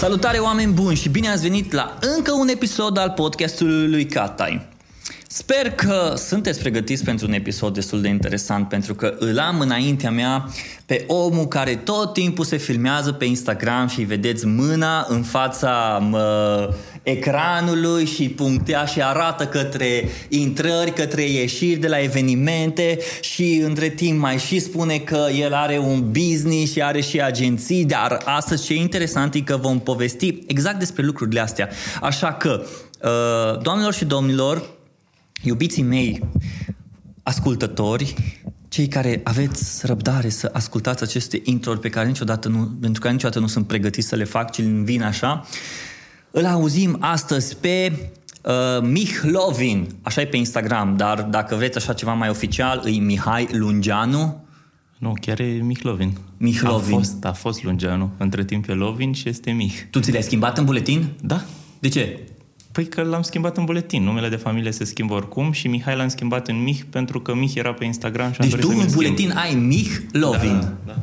Salutare oameni buni și bine ați venit la încă un episod al podcastului lui Catai. Sper că sunteți pregătiți pentru un episod destul de interesant pentru că îl am înaintea mea pe omul care tot timpul se filmează pe Instagram și vedeți mâna în fața mă, ecranului și punctea și arată către intrări, către ieșiri de la evenimente și între timp mai și spune că el are un business și are și agenții, dar astăzi ce e interesant e că vom povesti exact despre lucrurile astea. Așa că, uh, doamnelor și domnilor, iubiții mei, ascultători, cei care aveți răbdare să ascultați aceste intro pe care niciodată nu, pentru că niciodată nu sunt pregătiți să le fac, ci îmi vin așa, îl auzim astăzi pe uh, Mihlovin, așa e pe Instagram, dar dacă vreți așa ceva mai oficial, îi Mihai Lungeanu. Nu, chiar e Mihlovin. Mihlovin. A fost, a fost Lungeanu. Între timp e Lovin și este Mih. Tu ți l-ai schimbat în buletin? Da. De ce? Păi că l-am schimbat în buletin. Numele de familie se schimbă oricum și Mihai l-am schimbat în Mih pentru că Mih era pe Instagram și am Deci dorit tu să în mi-l buletin schimb. ai Mihlovin. Da, da.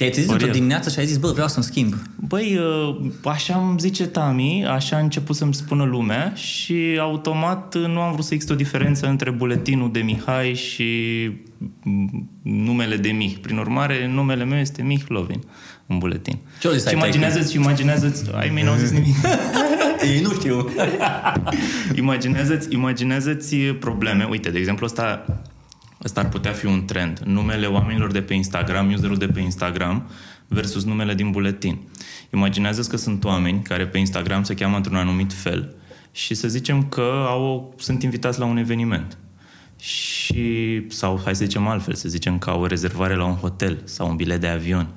Te-ai trezit într-o Oriel. dimineață și ai zis, bă, vreau să-mi schimb. Băi, uh, așa îmi zice Tami, așa a început să-mi spună lumea și automat uh, nu am vrut să există o diferență între buletinul de Mihai și mm, numele de Mih. Prin urmare, numele meu este Mih Lovin în buletin. Ce o zis ai și tăi? imaginează-ți, și imaginează-ți, ai mei n-au zis nimic. Ei, nu știu. imaginează-ți, imaginează-ți probleme. Uite, de exemplu, ăsta, ăsta ar putea fi un trend. Numele oamenilor de pe Instagram, userul de pe Instagram versus numele din buletin. Imaginează-ți că sunt oameni care pe Instagram se cheamă într-un anumit fel și să zicem că au, o- sunt invitați la un eveniment. Și, sau hai să zicem altfel, să zicem că au o rezervare la un hotel sau un bilet de avion.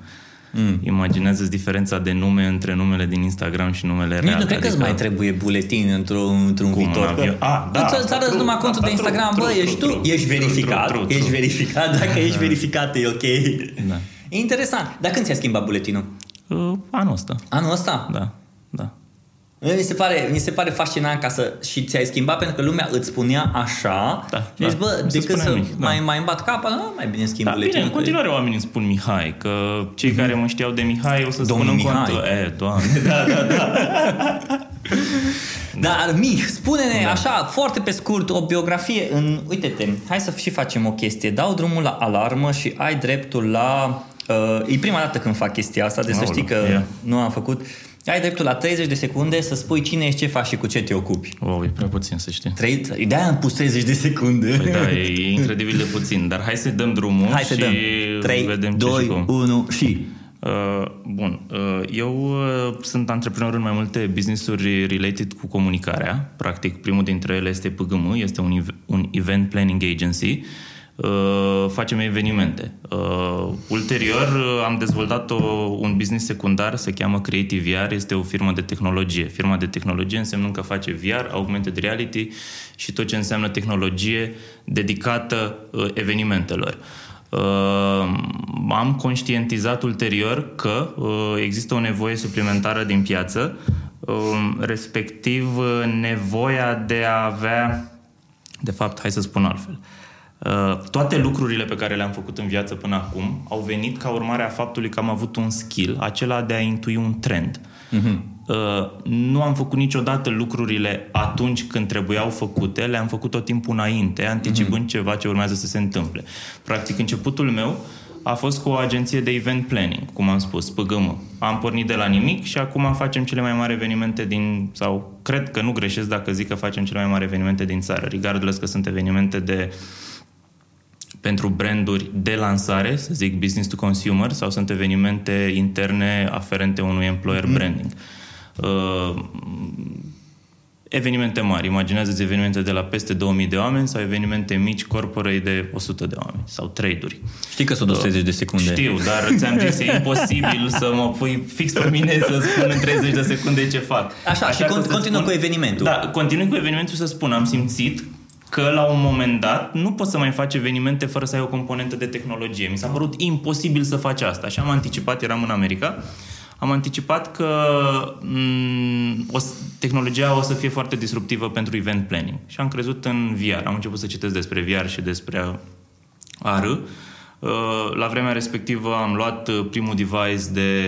Mm. Imaginează-ți diferența de nume între numele din Instagram și numele Nici real. nu cred că îți mai trebuie buletin într-un, într-un Cum, viitor. un avion? Ah, da, Îți asta arăți true, numai contul de asta true, Instagram, bă, true, ești tu, true, ești true, verificat, true, true, ești true. verificat, dacă ești verificat e ok. Da. E interesant. Dar când ți-ai schimbat buletinul? Uh, anul ăsta. Anul ăsta? Da, da. Mi se, pare, mi se pare fascinant ca să... Și ți-ai schimbat pentru că lumea îți spunea așa Da, și zici, da, bă, mi se decât spune să nimic, da. mai, mai îmbat capa, nu, mai bine schimb Da, buletinul. bine, în continuare oamenii îmi spun Mihai, că cei care mă știau de Mihai o să Domnul spună în Mihai. cont. E, doamne. Da, da, da. Dar, Mih, spune-ne da. așa, foarte pe scurt, o biografie în... Uite-te, hai să și facem o chestie. Dau drumul la alarmă și ai dreptul la... Uh, e prima dată când fac chestia asta, deci să Aoleu, știi că ia. nu am făcut. Ai dreptul la 30 de secunde să spui cine ești, ce faci și cu ce te ocupi. Wow, e prea puțin, să știi. Trei, de-aia am pus 30 de secunde. Păi da, e incredibil de puțin, dar hai să dăm drumul Hai să și dăm. 3, vedem ce 2, și cum. 1 și... Uh, bun, uh, eu uh, sunt antreprenor în mai multe business-uri related cu comunicarea. Practic, primul dintre ele este PGM, este un, ev- un Event Planning Agency. Uh, facem evenimente. Uh, ulterior uh, am dezvoltat o, un business secundar, se cheamă Creative VR, este o firmă de tehnologie. Firma de tehnologie înseamnă că face VR, augmented reality și tot ce înseamnă tehnologie dedicată uh, evenimentelor. Uh, am conștientizat ulterior că uh, există o nevoie suplimentară din piață, uh, respectiv uh, nevoia de a avea, de fapt, hai să spun altfel, uh, toate lucrurile pe care le-am făcut în viață până acum au venit ca urmare a faptului că am avut un skill, acela de a intui un trend. Uh, nu am făcut niciodată lucrurile atunci când trebuiau făcute, le-am făcut tot timpul înainte, anticipând ceva ce urmează să se întâmple. Practic, începutul meu a fost cu o agenție de event planning, cum am spus, PGM. Am pornit de la nimic și acum facem cele mai mari evenimente din, sau cred că nu greșesc dacă zic că facem cele mai mari evenimente din țară, regardless că sunt evenimente de pentru branduri de lansare, să zic business to consumer, sau sunt evenimente interne aferente unui employer branding. Uh, evenimente mari, imaginează-ți evenimente de la peste 2000 de oameni sau evenimente mici, corporate de 100 de oameni sau trade-uri. Știi că sunt 30 de secunde. Știu, dar ți-am zis, e imposibil să mă pui fix pe mine să spun în 30 de secunde ce fac. Așa, și că con- să continuă cu evenimentul. Da, continui cu evenimentul să spun, am simțit că la un moment dat nu poți să mai faci evenimente fără să ai o componentă de tehnologie. Mi s-a părut imposibil să faci asta. Și am anticipat, eram în America, am anticipat că m- o, s- tehnologia o să fie foarte disruptivă pentru event planning. Și am crezut în VR. Am început să citesc despre VR și despre AR. Uh, La vremea respectivă am luat primul device de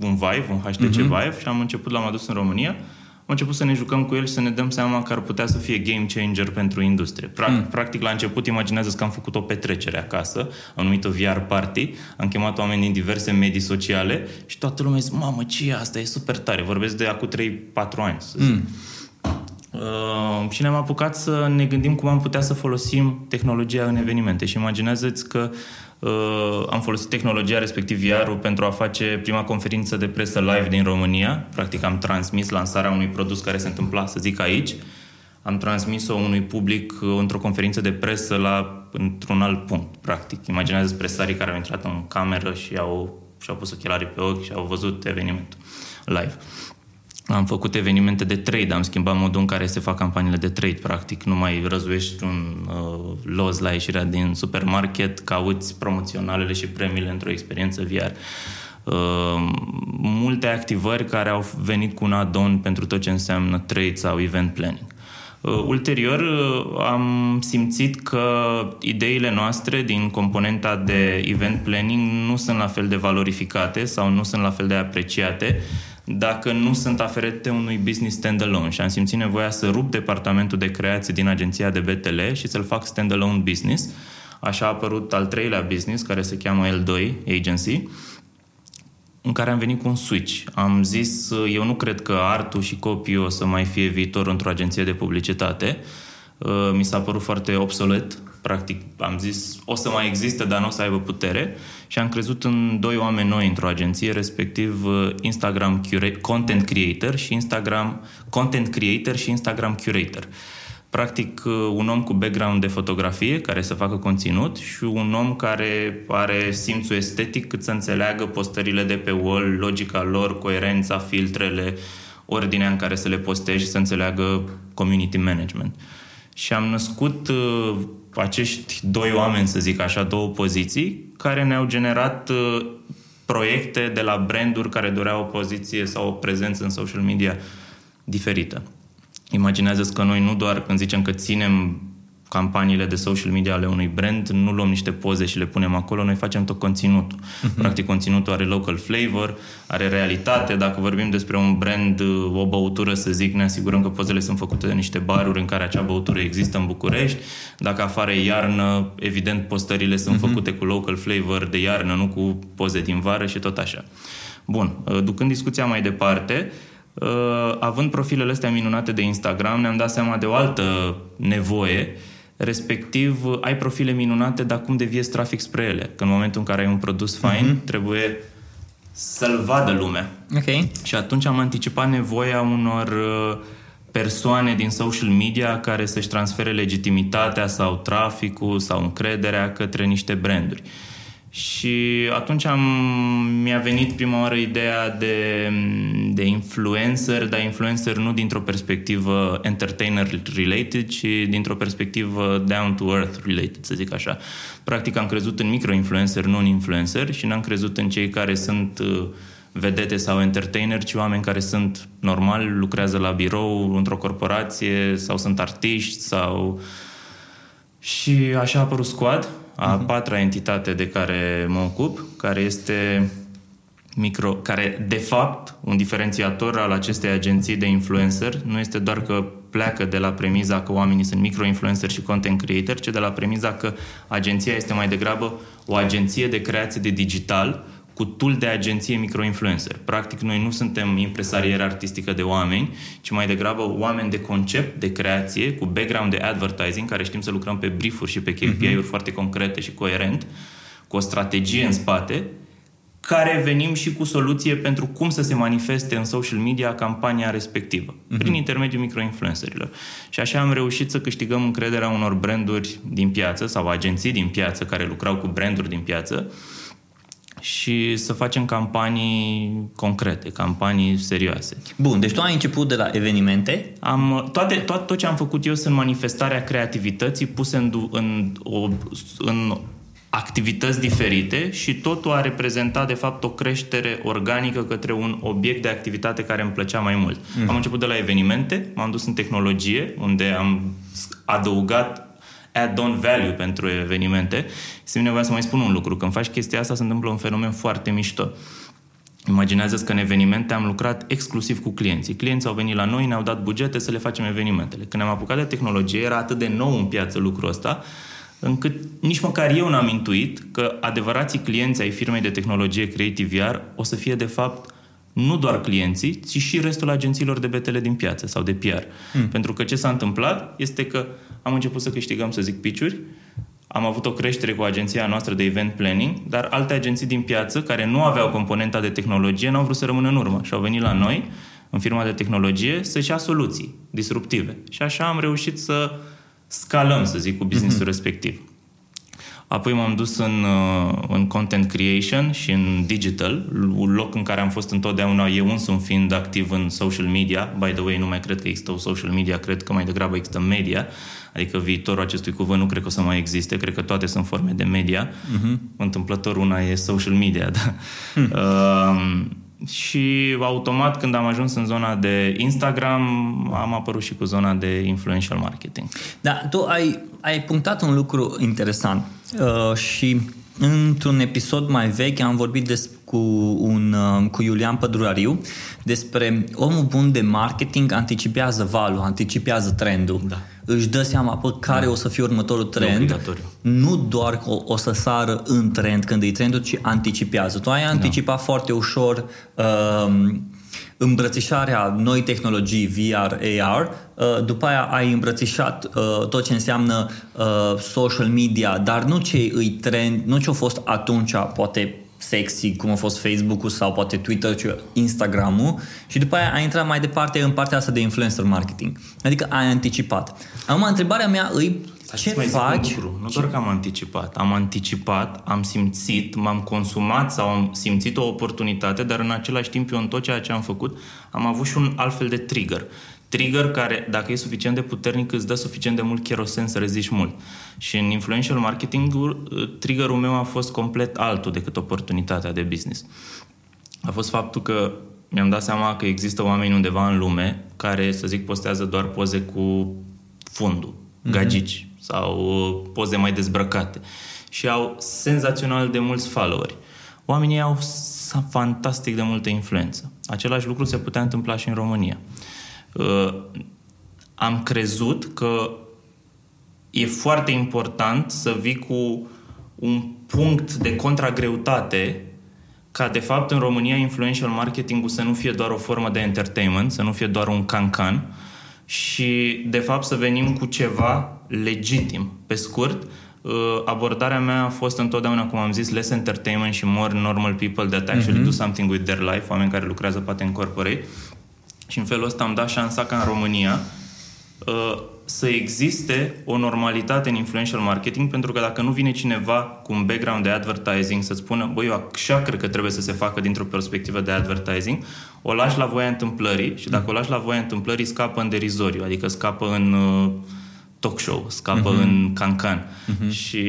un Vive, un HTC uh-huh. Vive și am început, l-am adus în România am început să ne jucăm cu el și să ne dăm seama că ar putea să fie game changer pentru industrie. Practic, mm. practic la început, imaginează că am făcut o petrecere acasă, am numit-o VR Party, am chemat oameni din diverse medii sociale și toată lumea zice, mamă, ce e asta? E super tare. Vorbesc de acum 3-4 ani, să zic. Mm. Uh, și ne-am apucat să ne gândim cum am putea să folosim tehnologia în evenimente. Și imaginează-ți că uh, am folosit tehnologia respectiv VR-ul pentru a face prima conferință de presă live din România. Practic am transmis lansarea unui produs care se întâmpla, să zic, aici. Am transmis-o unui public uh, într-o conferință de presă la, într-un alt punct, practic. Imaginează presarii care au intrat în cameră și au, și-au pus ochelarii pe ochi și au văzut evenimentul live. Am făcut evenimente de trade, am schimbat modul în care se fac campaniile de trade, practic. Nu mai răzuiești un uh, loz la ieșirea din supermarket, cauți promoționalele și premiile într-o experiență VR. Uh, multe activări care au venit cu un add-on pentru tot ce înseamnă trade sau event planning. Uh, ulterior uh, am simțit că ideile noastre din componenta de event planning nu sunt la fel de valorificate sau nu sunt la fel de apreciate dacă nu sunt aferente unui business standalone și am simțit nevoia să rup departamentul de creație din agenția de BTL și să-l fac standalone business. Așa a apărut al treilea business care se cheamă L2 Agency în care am venit cu un switch. Am zis, eu nu cred că artul și copiii o să mai fie viitor într-o agenție de publicitate. Uh, mi s-a părut foarte obsolet practic am zis o să mai existe, dar nu o să aibă putere și am crezut în doi oameni noi într-o agenție, respectiv uh, Instagram cura- Content Creator și Instagram Content Creator și Instagram Curator. Practic uh, un om cu background de fotografie care să facă conținut și un om care are simțul estetic cât să înțeleagă postările de pe wall, logica lor, coerența, filtrele, ordinea în care să le postezi și să înțeleagă community management. Și am născut uh, acești doi oameni, să zic așa, două poziții, care ne-au generat uh, proiecte de la branduri care doreau o poziție sau o prezență în social media diferită. Imaginează-ți că noi nu doar când zicem că ținem campaniile de social media ale unui brand, nu luăm niște poze și le punem acolo, noi facem tot conținutul. Uh-huh. Practic, conținutul are local flavor, are realitate. Dacă vorbim despre un brand, o băutură, să zic, ne asigurăm că pozele sunt făcute de niște baruri în care acea băutură există în București. Dacă afară e iarnă, evident, postările sunt uh-huh. făcute cu local flavor de iarnă, nu cu poze din vară și tot așa. Bun, ducând discuția mai departe, având profilele astea minunate de Instagram, ne-am dat seama de o altă nevoie respectiv ai profile minunate, dar cum deviezi trafic spre ele? Că în momentul în care ai un produs fain, uh-huh. trebuie să-l vadă lumea. Ok. Și atunci am anticipat nevoia unor uh, persoane din social media care să-și transfere legitimitatea sau traficul sau încrederea către niște branduri. Și atunci am, mi-a venit prima oară ideea de, de influencer, dar influencer nu dintr-o perspectivă entertainer-related, ci dintr-o perspectivă down-to-earth related, să zic așa. Practic am crezut în micro-influencer, nu în influencer și n-am crezut în cei care sunt uh, vedete sau entertainer, ci oameni care sunt normal, lucrează la birou, într-o corporație sau sunt artiști sau... Și așa a apărut Squad, a uh-huh. patra entitate de care mă ocup, care este micro, care de fapt un diferențiator al acestei agenții de influencer nu este doar că pleacă de la premiza că oamenii sunt micro-influencer și content creator, ci de la premiza că agenția este mai degrabă o agenție de creație de digital cu tool de agenție microinfluencer. Practic, noi nu suntem impresariere artistică de oameni, ci mai degrabă oameni de concept, de creație, cu background de advertising, care știm să lucrăm pe briefuri și pe KPI-uri uh-huh. foarte concrete și coerent, cu o strategie în spate, care venim și cu soluție pentru cum să se manifeste în social media campania respectivă, uh-huh. prin intermediul microinfluencerilor. Și așa am reușit să câștigăm încrederea unor branduri din piață sau agenții din piață care lucrau cu branduri din piață, și să facem campanii concrete, campanii serioase. Bun, deci tu ai început de la evenimente? Am, toate, tot, tot ce am făcut eu sunt manifestarea creativității puse în, în, o, în activități diferite și totul a reprezentat de fapt o creștere organică către un obiect de activitate care îmi plăcea mai mult. Mm. Am început de la evenimente, m-am dus în tehnologie, unde am adăugat add-on value pentru evenimente. Simt nevoia să mai spun un lucru. Când faci chestia asta, se întâmplă un fenomen foarte mișto. Imaginează că în evenimente am lucrat exclusiv cu clienții. Clienții au venit la noi, ne-au dat bugete să le facem evenimentele. Când am apucat de tehnologie, era atât de nou în piață lucrul ăsta, încât nici măcar eu n-am intuit că adevărații clienți ai firmei de tehnologie Creative VR o să fie de fapt nu doar clienții, ci și restul agențiilor de betele din piață sau de PR. Hmm. Pentru că ce s-a întâmplat este că am început să câștigăm, să zic, piciuri, am avut o creștere cu agenția noastră de event planning, dar alte agenții din piață care nu aveau componenta de tehnologie n-au vrut să rămână în urmă și au venit la noi, în firma de tehnologie, să-și ia soluții disruptive. Și așa am reușit să scalăm, să zic, cu businessul mm-hmm. respectiv. Apoi m-am dus în, uh, în content creation și în digital, un loc în care am fost întotdeauna eu însumi fiind activ în social media. By the way, nu mai cred că există o social media, cred că mai degrabă există media. Adică viitorul acestui cuvânt nu cred că o să mai existe, cred că toate sunt forme de media. Uh-huh. Întâmplător una e social media, da. Uh. Uh, și automat când am ajuns în zona de Instagram am apărut și cu zona de influential marketing. Da, tu ai, ai punctat un lucru interesant uh, și într-un episod mai vechi am vorbit des, cu, un, uh, cu Iulian Pădurariu despre omul bun de marketing anticipează valul, anticipează trendul. Da își dă seama pe care da. o să fie următorul trend. Nu doar că o, o să sară în trend când e trendul, ci anticipează. Tu ai da. anticipat da. foarte ușor uh, îmbrățișarea noi tehnologii VR, AR, uh, după aia ai îmbrățișat uh, tot ce înseamnă uh, social media, dar nu ce îi trend, nu ce a fost atunci, poate sexy, cum a fost Facebook-ul sau poate Twitter, Instagram-ul și după aia ai intrat mai departe în partea asta de influencer marketing. Adică ai anticipat. Acum, întrebarea mea îi ce faci? Lucru. Nu doar că am anticipat. Am anticipat, am simțit, m-am consumat sau am simțit o oportunitate, dar în același timp eu în tot ceea ce am făcut am avut și un alt fel de trigger trigger care, dacă e suficient de puternic, îți dă suficient de mult kerosen să reziști mult. Și în influential marketing, triggerul meu a fost complet altul decât oportunitatea de business. A fost faptul că mi-am dat seama că există oameni undeva în lume care, să zic, postează doar poze cu fundul, mm-hmm. gagici sau poze mai dezbrăcate și au senzațional de mulți followeri. Oamenii au fantastic de multă influență. Același lucru se putea întâmpla și în România. Uh, am crezut că e foarte important să vii cu un punct de contragreutate ca de fapt în România influential marketing să nu fie doar o formă de entertainment, să nu fie doar un cancan și de fapt să venim cu ceva legitim. Pe scurt, uh, abordarea mea a fost întotdeauna, cum am zis, less entertainment și more normal people that actually mm-hmm. do something with their life, oameni care lucrează poate în corporate și în felul ăsta am dat șansa ca în România uh, să existe o normalitate în influential marketing, pentru că dacă nu vine cineva cu un background de advertising să spună, băi, eu așa cred că trebuie să se facă dintr-o perspectivă de advertising, o lași la voia întâmplării și dacă o lași la voia întâmplării scapă în derizoriu, adică scapă în uh, talk show, scapă uh-huh. în cancan. Uh-huh. Și,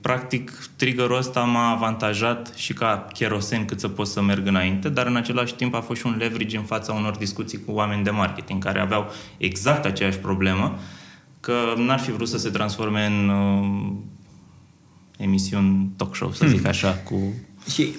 practic, triggerul ăsta m-a avantajat și ca cherosen cât să pot să merg înainte, dar în același timp a fost și un leverage în fața unor discuții cu oameni de marketing care aveau exact aceeași problemă, că n-ar fi vrut să se transforme în uh, emisiuni talk show, să zic hmm. așa, cu... Și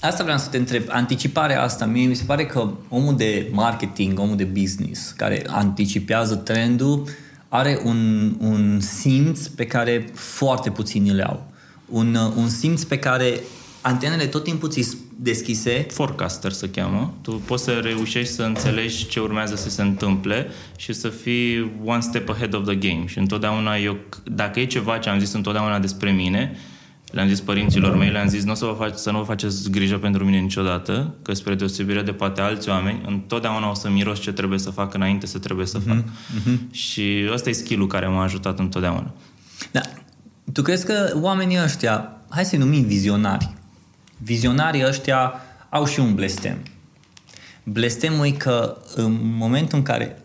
Asta vreau să te întreb. Anticiparea asta, mie mi se pare că omul de marketing, omul de business, care anticipează trendul, are un, un simț pe care foarte puțini le au. Un, un simț pe care antenele tot timpul ți deschise. Forecaster se cheamă. Tu poți să reușești să înțelegi ce urmează să se întâmple și să fii one step ahead of the game. Și întotdeauna eu, dacă e ceva ce am zis întotdeauna despre mine, le-am zis părinților mei, le-am zis nu o să, vă fac, să nu vă faceți grijă pentru mine niciodată, că spre deosebire de poate alți oameni, întotdeauna o să miros ce trebuie să fac înainte să trebuie să uh-huh, fac. Uh-huh. Și ăsta e skill care m-a ajutat întotdeauna. Da. Tu crezi că oamenii ăștia, hai să-i numim vizionari, vizionarii ăștia au și un blestem. Blestemul e că în momentul în care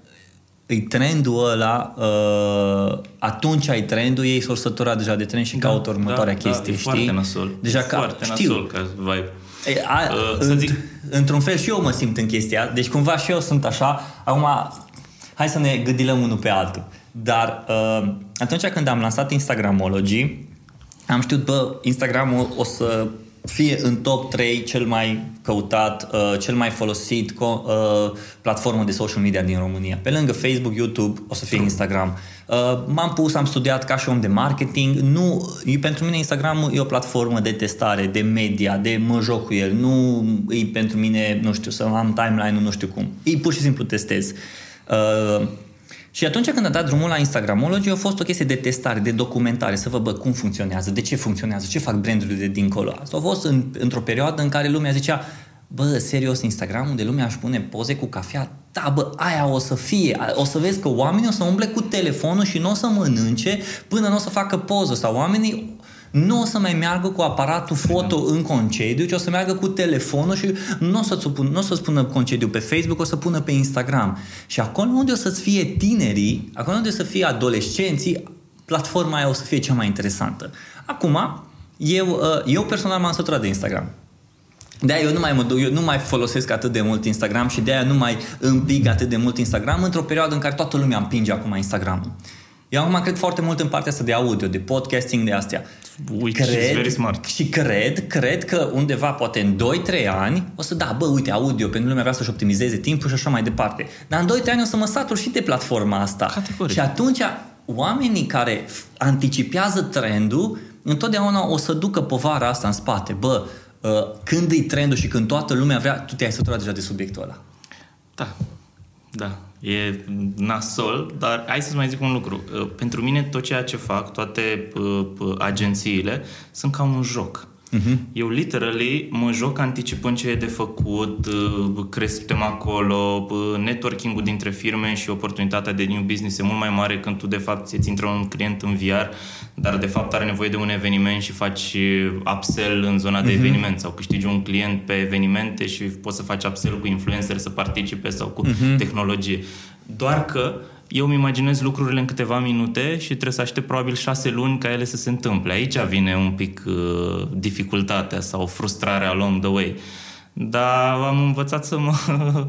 e trendul ăla, uh, atunci ai trendul, ei s-au săturat deja de trend și da, caută următoarea da, chestie, da, știi? foarte nasol. Deja ca, foarte știu. nasol ca vibe. E, a, uh, să zic... Într-un fel și eu mă simt în chestia, deci cumva și eu sunt așa, acum hai să ne gândilăm unul pe altul. Dar uh, atunci când am lansat Instagramology, am știut, bă, Instagramul o să fie în top 3 cel mai căutat, uh, cel mai folosit co- uh, platformă de social media din România. Pe lângă Facebook, YouTube, o să fie Instagram. Uh, m-am pus, am studiat ca și om de marketing. Nu, pentru mine Instagram e o platformă de testare, de media, de mă joc cu el. Nu e pentru mine, nu știu, să am timeline-ul, nu știu cum. E pur și simplu testez. Uh, și atunci când a dat drumul la Instagramology a fost o chestie de testare, de documentare, să văd bă, cum funcționează, de ce funcționează, ce fac brandurile de dincolo. Asta a fost în, într-o perioadă în care lumea zicea bă, serios, Instagram unde lumea își pune poze cu cafea, da, bă, aia o să fie, o să vezi că oamenii o să umble cu telefonul și nu o să mănânce până nu o să facă poză. Sau oamenii nu o să mai meargă cu aparatul foto în concediu, ci o să meargă cu telefonul și nu o să-ți, pun, nu o să-ți pună concediu pe Facebook, o să pună pe Instagram. Și acolo unde o să-ți fie tinerii, acolo unde o să fie adolescenții, platforma aia o să fie cea mai interesantă. Acum, eu, uh, eu personal m-am săturat de Instagram. De-aia eu nu mai, mă duc, eu nu mai folosesc atât de mult Instagram și de-aia nu mai împing atât de mult Instagram într-o perioadă în care toată lumea împinge acum Instagram. Eu acum cred foarte mult în partea asta de audio, de podcasting, de astea. Which cred, is very smart. Și cred, cred că undeva, poate în 2-3 ani, o să da, bă, uite, audio, pentru lumea vrea să-și optimizeze timpul și așa mai departe. Dar în 2-3 ani o să mă satur și de platforma asta. Categoric. Și atunci, oamenii care anticipează trendul, întotdeauna o să ducă povara asta în spate. Bă, uh, când e trendul și când toată lumea vrea, tu te-ai săturat deja de subiectul ăla. Da, da, e nasol, dar hai să-ți mai zic un lucru. Uh, pentru mine tot ceea ce fac, toate uh, agențiile, sunt ca un joc. Uh-huh. Eu, literally, mă joc anticipând ce e de făcut, uh, creștem acolo, networking-ul dintre firme și oportunitatea de new business e mult mai mare când tu, de fapt, ți intră un client în VR, dar, de fapt, are nevoie de un eveniment și faci upsell în zona de uh-huh. eveniment sau câștigi un client pe evenimente și poți să faci upsell cu influencer să participe sau cu uh-huh. tehnologie. Doar că eu îmi imaginez lucrurile în câteva minute și trebuie să aștept probabil șase luni ca ele să se întâmple. Aici vine un pic uh, dificultatea sau frustrarea along the way. Dar am învățat să mă...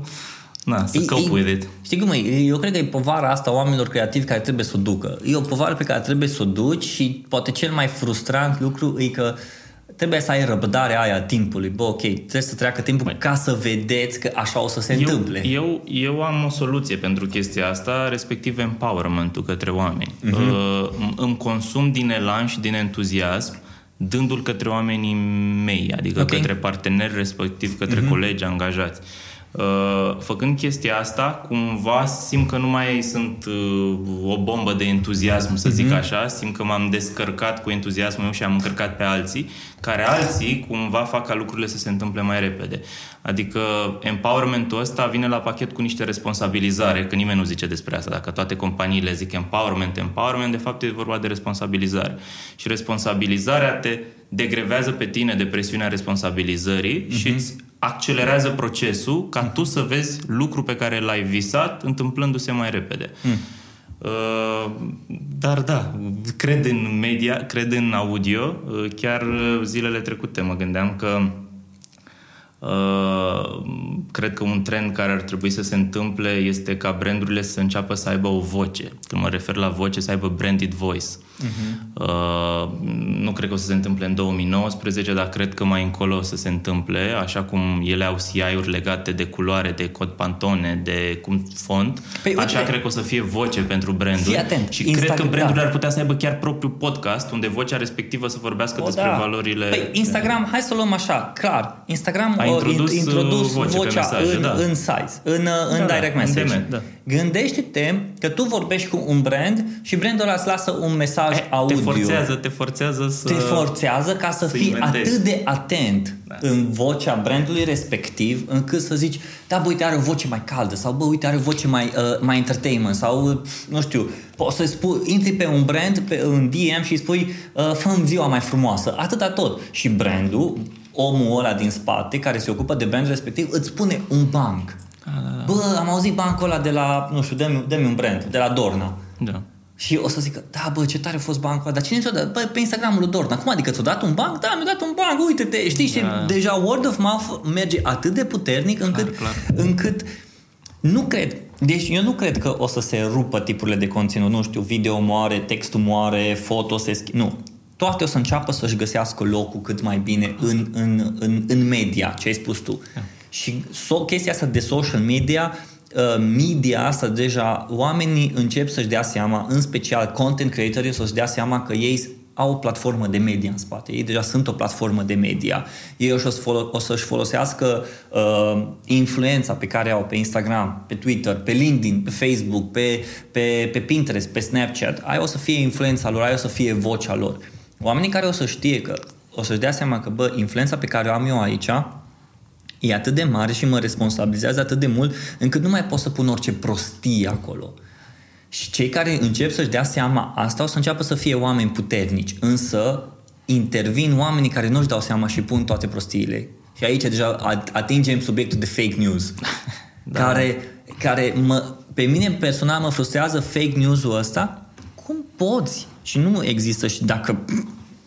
Na, să cope with it. Știi cum e? Eu cred că e povara asta oamenilor creativi care trebuie să o ducă. E o povară pe care trebuie să o duci și poate cel mai frustrant lucru e că uh, trebuie să ai răbdarea aia timpului. Bă, ok, trebuie să treacă timpul ca să vedeți că așa o să se eu, întâmple. Eu, eu am o soluție pentru chestia asta, respectiv empowerment-ul către oameni. Uh-huh. Uh, îmi consum din elan și din entuziasm dându-l către oamenii mei, adică okay. către parteneri, respectiv către uh-huh. colegi angajați. Uh, Uh, făcând chestia asta, cumva simt că nu mai sunt uh, o bombă de entuziasm, să zic mm-hmm. așa, simt că m-am descărcat cu entuziasmul meu și am încărcat pe alții, care alții cumva fac ca lucrurile să se întâmple mai repede. Adică empowermentul ăsta vine la pachet cu niște responsabilizare, că nimeni nu zice despre asta. Dacă toate companiile zic empowerment, empowerment, de fapt e vorba de responsabilizare. Și responsabilizarea te degrevează pe tine de presiunea responsabilizării mm-hmm. și îți accelerează procesul ca tu să vezi lucru pe care l-ai visat întâmplându-se mai repede. Mm. Uh, dar da, cred în media, cred în audio. Uh, chiar zilele trecute mă gândeam că Uh, cred că un trend care ar trebui să se întâmple este ca brandurile să înceapă să aibă o voce. Când mă refer la voce, să aibă branded voice. Uh-huh. Uh, nu cred că o să se întâmple în 2019, dar cred că mai încolo o să se întâmple, așa cum ele au CI-uri legate de culoare, de cod pantone, de cum font. Păi, așa uite, cred că o să fie voce pentru branduri. Fii atent. Și Instagram, cred că brandurile da. ar putea să aibă chiar propriul podcast, unde vocea respectivă să vorbească o, despre da. valorile... Păi Instagram, hai să o luăm așa, clar. Instagram a introdus, introdus voce vocea mesaje, în, da. în size, în, în da, direct message. În DM, da. Gândește-te că tu vorbești cu un brand și brandul ăla îți lasă un mesaj e, audio. Te forțează, te forțează să... Te forțează ca să, să fii inventezi. atât de atent da. în vocea brandului respectiv încât să zici, da, bă, uite, are o voce mai caldă sau, bă, uite, are o voce mai, uh, mai entertainment sau, uh, nu știu, poți să spui, intri pe un brand, pe un DM și îi spui, uh, fă ziua mai frumoasă. Atâta tot. Și brandul, omul ăla din spate care se ocupă de brandul respectiv, îți spune un banc Bă, am auzit bancul ăla de la, nu știu, dă-mi, dă un brand, de la Dorna. Da. Și o să zică, da, bă, ce tare a fost bancul ăla. Dar cine ți-o dat? Bă, pe Instagramul lui Dorna. Cum adică ți-o dat un banc? Da, mi-a dat un banc, uite-te. Știi, da. și deja word of mouth merge atât de puternic încât, clar, clar. încât Nu cred. Deci eu nu cred că o să se rupă tipurile de conținut. Nu știu, video moare, textul moare, foto se schimbă. Nu. Toate o să înceapă să-și găsească locul cât mai bine în, în, în, în media, ce ai spus tu. Da. Și so, chestia asta de social media uh, media asta deja, oamenii încep să-și dea seama, în special content creatorii să-și dea seama că ei au o platformă de media în spate. Ei deja sunt o platformă de media. Ei o, să o să-și folosească uh, influența pe care au pe Instagram, pe Twitter, pe LinkedIn, pe Facebook, pe, pe, pe Pinterest, pe Snapchat. Aia o să fie influența lor, aia o să fie vocea lor. Oamenii care o să știe că, o să-și dea seama că, bă, influența pe care o am eu aici e atât de mare și mă responsabilizează atât de mult încât nu mai pot să pun orice prostie acolo. Și cei care încep să-și dea seama asta o să înceapă să fie oameni puternici, însă intervin oamenii care nu-și dau seama și pun toate prostiile. Și aici deja atingem subiectul de fake news, da. care, care mă, pe mine personal mă frustrează fake news-ul ăsta. Cum poți? Și nu există și dacă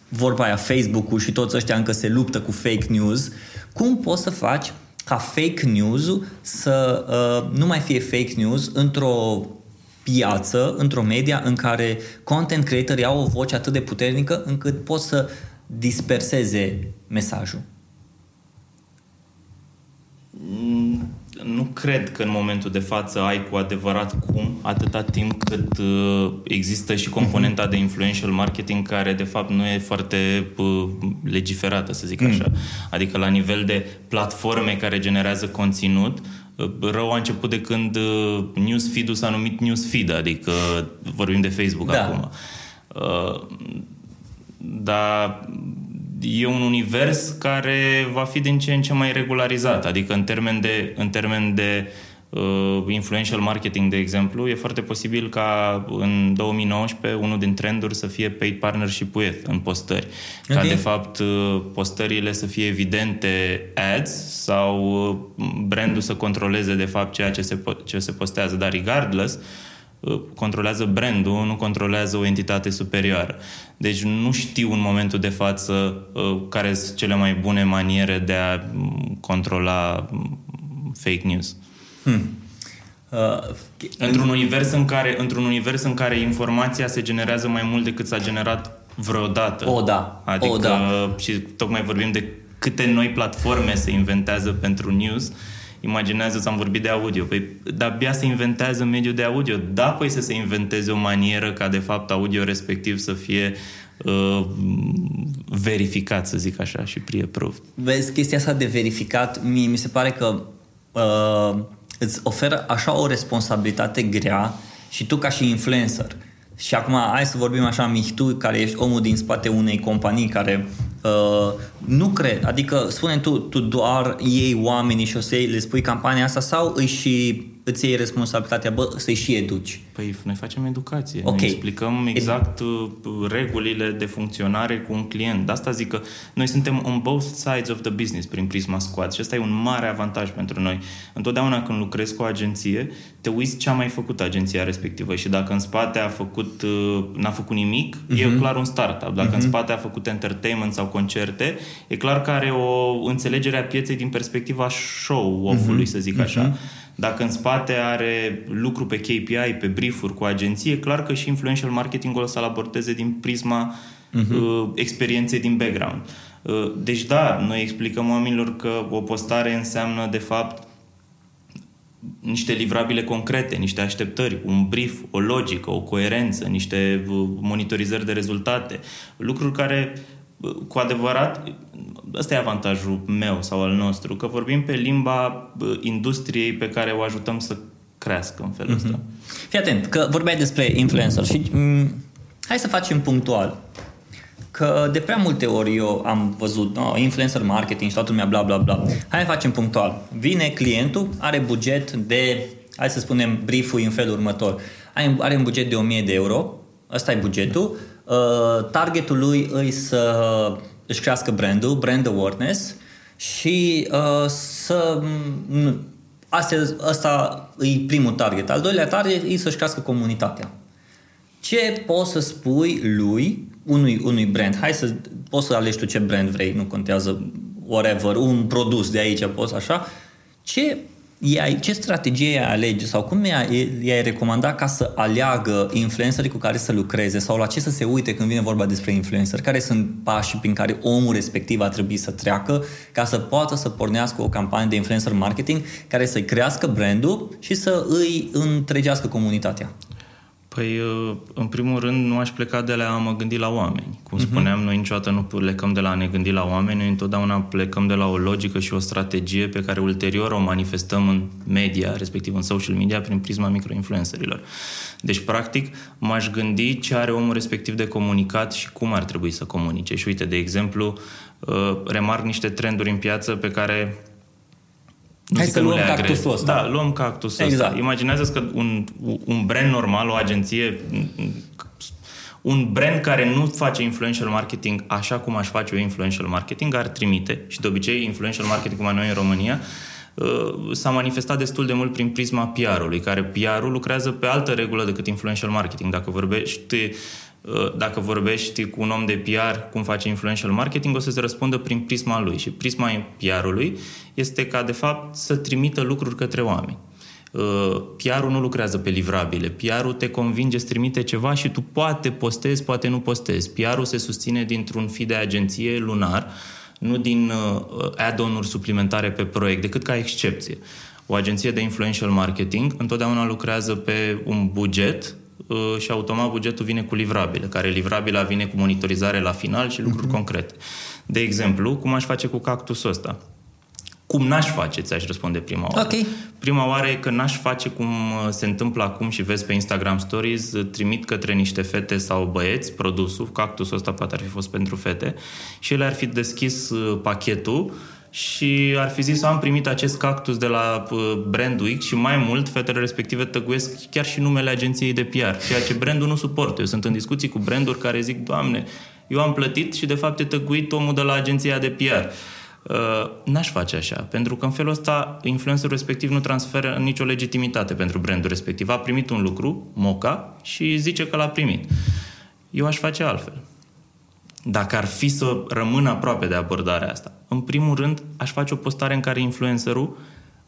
vorba aia Facebook-ul și toți ăștia încă se luptă cu fake news, cum poți să faci ca fake news să uh, nu mai fie fake news într-o piață, într-o media în care content creatorii au o voce atât de puternică încât pot să disperseze mesajul? Mm, nu cred că în momentul de față ai cu adevărat cum, atâta timp cât uh, există și componenta de influential marketing care de fapt nu e foarte uh, legiferată, să zic așa. Mm. Adică la nivel de platforme care generează conținut, rău a început de când uh, newsfeed-ul s-a numit newsfeed, adică vorbim de Facebook da. acum. Uh, dar e un univers care va fi din ce în ce mai regularizat, adică în termen de, în termen de uh, uh, influential marketing, de exemplu, e foarte posibil ca în 2019 unul din trenduri să fie paid partnership with în postări. Okay. Ca de fapt uh, postările să fie evidente ads sau uh, brandul să controleze de fapt ceea ce se, po- ce se postează, dar regardless uh, controlează brandul, nu controlează o entitate superioară. Deci nu știu în momentul de față care sunt cele mai bune maniere de a mm, controla mm, fake news. Hmm. Uh, într-un, univers în care, într-un univers în care informația se generează mai mult decât s-a generat vreodată. O, da. Adică, o, da. și tocmai vorbim de câte noi platforme se inventează pentru news, imaginează am vorbit de audio. Păi, dar abia se inventează mediul de audio. Da, păi să se inventeze o manieră ca, de fapt, audio respectiv să fie uh, verificat, să zic așa, și pre-approved. Vezi, chestia asta de verificat, mie mi se pare că uh, îți oferă așa o responsabilitate grea și tu ca și influencer. Și acum hai să vorbim așa, Mich, tu care ești omul din spate unei companii care uh, nu cred, adică spune tu, tu doar iei oamenii și o să le spui campania asta sau își și îți iei responsabilitatea, bă, să-i și educi. Păi noi facem educație. Okay. Noi explicăm exact uh, regulile de funcționare cu un client. De asta zic că noi suntem on both sides of the business prin Prisma Squad și ăsta e un mare avantaj pentru noi. Întotdeauna când lucrezi cu o agenție, te uiți ce a mai făcut agenția respectivă și dacă în spate a făcut, uh, n-a făcut nimic, uh-huh. e mhm. clar un startup. Dacă uh-huh. în mhm. spate a făcut entertainment sau concerte, e clar că are o înțelegere a pieței din perspectiva show-off-ului, uh-huh. să zic așa. Uh-huh. Dacă în spate are lucru pe KPI, pe briefuri cu agenție, clar că și influential marketing-ul o să-l abordeze din prisma uh-huh. uh, experienței din background. Uh, deci da, noi explicăm oamenilor că o postare înseamnă de fapt niște livrabile concrete, niște așteptări, un brief, o logică, o coerență, niște uh, monitorizări de rezultate, lucruri care uh, cu adevărat ăsta e avantajul meu sau al nostru, că vorbim pe limba industriei pe care o ajutăm să crească în felul mm-hmm. ăsta. Fii atent, că vorbeai despre influencer și m- mm, hai să facem punctual. Că de prea multe ori eu am văzut no, influencer marketing și toată lumea bla bla bla. Hai să facem punctual. Vine clientul, are buget de, hai să spunem, brieful în felul următor. Are un buget de 1000 de euro, ăsta e bugetul. Uh, targetul lui îi să își crească brandul, brand awareness și uh, să... Asta, asta e primul target. Al doilea target e să-și crească comunitatea. Ce poți să spui lui, unui, unui brand? Hai să poți să alegi tu ce brand vrei, nu contează whatever, un produs de aici poți așa. Ce i ce strategie ai alege sau cum i-ai recomanda ca să aleagă influencerii cu care să lucreze sau la ce să se uite când vine vorba despre influencer? Care sunt pașii prin care omul respectiv a trebuit să treacă ca să poată să pornească o campanie de influencer marketing care să-i crească brandul și să îi întregească comunitatea? Păi, uh, în primul rând, nu aș pleca de la a mă gândi la oameni. Cum uh-huh. spuneam, noi niciodată nu plecăm de la a ne gândi la oameni, noi întotdeauna plecăm de la o logică și o strategie pe care ulterior o manifestăm în media, respectiv în social media, prin prisma microinfluencerilor. Deci, practic, m-aș gândi ce are omul respectiv de comunicat și cum ar trebui să comunice. Și uite, de exemplu, uh, remarc niște trenduri în piață pe care nu Hai să luăm cactusul ăsta. Da, luăm cactusul exact. ăsta. Imaginează că un, un brand normal, o agenție, un brand care nu face influential marketing așa cum aș face eu influential marketing, ar trimite, și de obicei influential marketing, cum noi în România, uh, s-a manifestat destul de mult prin prisma PR-ului, care PR-ul lucrează pe altă regulă decât influential marketing. Dacă vorbești Uh, dacă vorbești cu un om de PR cum face influential marketing, o să se răspundă prin prisma lui. Și prisma PR-ului este ca, de fapt, să trimită lucruri către oameni. Uh, PR-ul nu lucrează pe livrabile. PR-ul te convinge, îți trimite ceva și tu poate postezi, poate nu postezi. PR-ul se susține dintr-un fi de agenție lunar, nu din uh, add-on-uri suplimentare pe proiect, decât ca excepție. O agenție de influential marketing întotdeauna lucrează pe un buget Uh, și automat bugetul vine cu livrabile, care livrabila vine cu monitorizare la final și lucruri uh-huh. concrete. De exemplu, cum aș face cu cactusul ăsta? Cum n-aș face, ți-aș răspunde prima oară. Okay. Prima oară e că n-aș face cum uh, se întâmplă acum și vezi pe Instagram Stories, uh, trimit către niște fete sau băieți produsul, cactusul ăsta poate ar fi fost pentru fete, și ele ar fi deschis pachetul și ar fi zis am primit acest cactus de la uh, brandul X și mai mult fetele respective tăguiesc chiar și numele agenției de PR, ceea ce brandul nu suportă. Eu sunt în discuții cu branduri care zic, Doamne, eu am plătit și de fapt e tăguit omul de la agenția de PR. Uh, n-aș face așa, pentru că în felul ăsta influencerul respectiv nu transferă nicio legitimitate pentru brandul respectiv. A primit un lucru, moca, și zice că l-a primit. Eu aș face altfel dacă ar fi să rămână aproape de abordarea asta. În primul rând, aș face o postare în care influencerul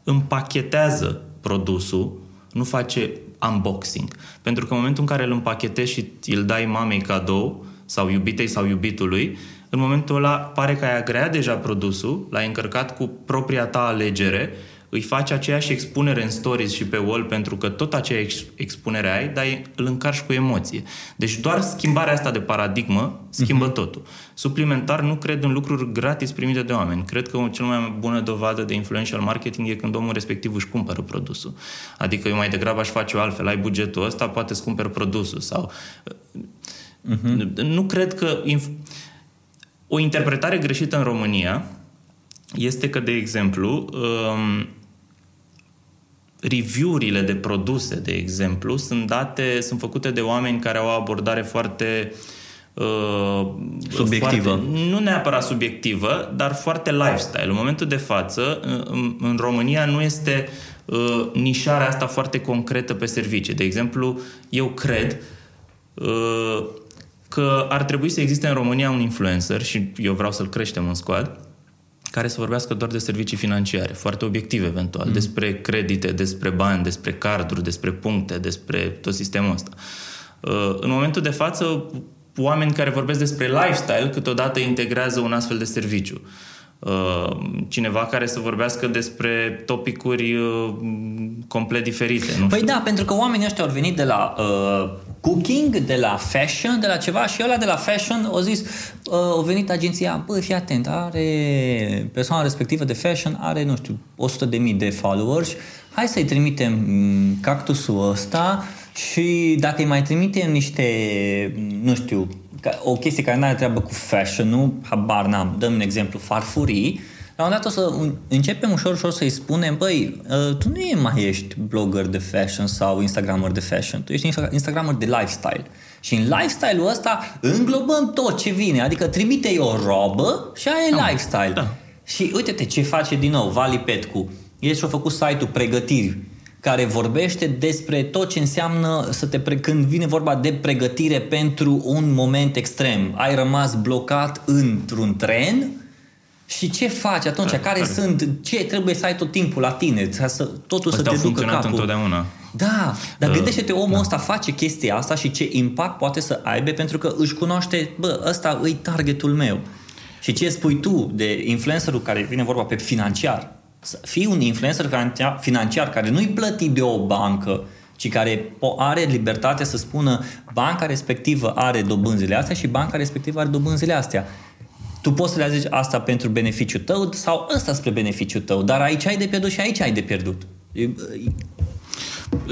împachetează produsul, nu face unboxing. Pentru că în momentul în care îl împachetezi și îl dai mamei cadou, sau iubitei sau iubitului, în momentul ăla pare că ai agreat deja produsul, l-ai încărcat cu propria ta alegere îi faci aceeași expunere în stories și pe wall pentru că tot aceeași expunere ai, dar îl încarci cu emoție. Deci doar schimbarea asta de paradigmă schimbă uh-huh. totul. Suplimentar, nu cred în lucruri gratis primite de oameni. Cred că o cel mai bună dovadă de influential marketing e când omul respectiv își cumpără produsul. Adică eu mai degrabă aș face-o altfel. Ai bugetul ăsta, poate îți cumperi produsul. Sau... Uh-huh. Nu cred că... Inf- o interpretare greșită în România este că, de exemplu, um, review-urile de produse, de exemplu, sunt date, sunt făcute de oameni care au o abordare foarte uh, subiectivă. Foarte, nu neapărat subiectivă, dar foarte lifestyle. În momentul de față, în, în România nu este uh, nișarea asta foarte concretă pe servicii. De exemplu, eu cred uh, că ar trebui să existe în România un influencer și eu vreau să-l creștem în squad, care să vorbească doar de servicii financiare, foarte obiective eventual, mm. despre credite, despre bani, despre carduri, despre puncte, despre tot sistemul ăsta. Uh, în momentul de față, oameni care vorbesc despre lifestyle câteodată integrează un astfel de serviciu. Uh, cineva care să vorbească despre topicuri uh, complet diferite. Nu păi știu. da, pentru că oamenii ăștia au venit de la uh, cooking, de la fashion, de la ceva și ăla de la fashion o zis, uh, a venit agenția, bă, fii atent, are persoana respectivă de fashion, are, nu știu, 100 de mii de followers, hai să-i trimitem mm, cactusul ăsta și dacă îi mai trimitem niște, nu știu, o chestie care nu are treabă cu fashion-ul, habar n-am, dăm un exemplu, farfurii, la un dat o să începem ușor, ușor să-i spunem, băi, ă, tu nu mai ești blogger de fashion sau instagramer de fashion, tu ești instagramer de lifestyle. Și în lifestyle-ul ăsta înglobăm tot ce vine, adică trimite o robă și aia e da. lifestyle. Da. Și uite-te ce face din nou Vali Petcu. El și-a făcut site-ul pregătiri care vorbește despre tot ce înseamnă să te pre- când vine vorba de pregătire pentru un moment extrem. Ai rămas blocat într-un tren Și ce faci atunci? Da, care, care sunt, ce trebuie să ai tot timpul la tine? Să, totul Astea să te ducă funcționat capul. întotdeauna. Da, dar uh, gândește-te, omul da. ăsta face chestia asta și ce impact poate să aibă pentru că își cunoaște, bă, ăsta îi targetul meu. Și ce spui tu de influencerul care vine vorba pe financiar? Să fii un influencer financiar care nu-i plătit de o bancă, ci care are libertate să spună banca respectivă are dobânzile astea și banca respectivă are dobânzile astea. Tu poți să le zici asta pentru beneficiul tău sau ăsta spre beneficiul tău, dar aici ai de pierdut și aici ai de pierdut.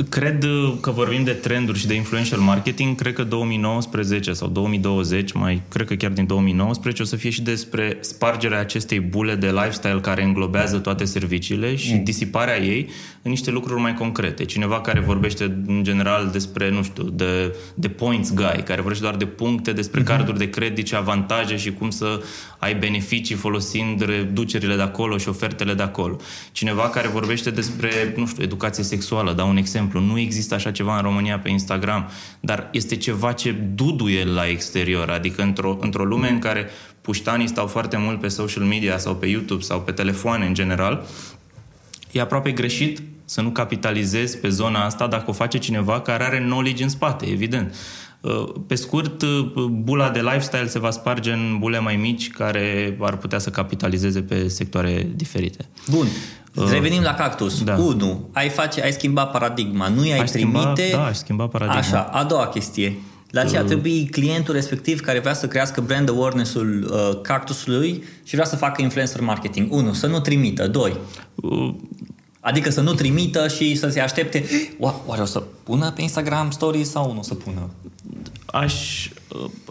Cred că vorbim de trenduri și de influential marketing, cred că 2019 sau 2020, mai cred că chiar din 2019, o să fie și despre spargerea acestei bule de lifestyle care înglobează toate serviciile și mm. disiparea ei în niște lucruri mai concrete. Cineva care vorbește în general despre, nu știu, de, de points guy, care vorbește doar de puncte, despre mm-hmm. carduri de credit și avantaje și cum să ai beneficii folosind reducerile de acolo și ofertele de acolo. Cineva care vorbește despre, nu știu, educație sexuală, dau un exemplu. Nu există așa ceva în România pe Instagram, dar este ceva ce duduie la exterior, adică într-o, într-o lume în care puștanii stau foarte mult pe social media sau pe YouTube sau pe telefoane în general, e aproape greșit să nu capitalizezi pe zona asta dacă o face cineva care are knowledge în spate, evident. Uh, pe scurt, uh, bula de lifestyle se va sparge în bule mai mici care ar putea să capitalizeze pe sectoare diferite. Bun. Uh, Revenim la cactus. Da. 1. Ai, face, ai schimbat paradigma. Nu i-ai ai trimite... Schimba, da, ai schimbat paradigma. Așa. A doua chestie. La ce ar trebui clientul respectiv care vrea să crească brand awareness-ul uh, cactusului și vrea să facă influencer marketing? 1. Să nu trimită. 2. Uh, Adică să nu trimită și să se aștepte oare o să pună pe Instagram stories sau nu o să pună? Aș,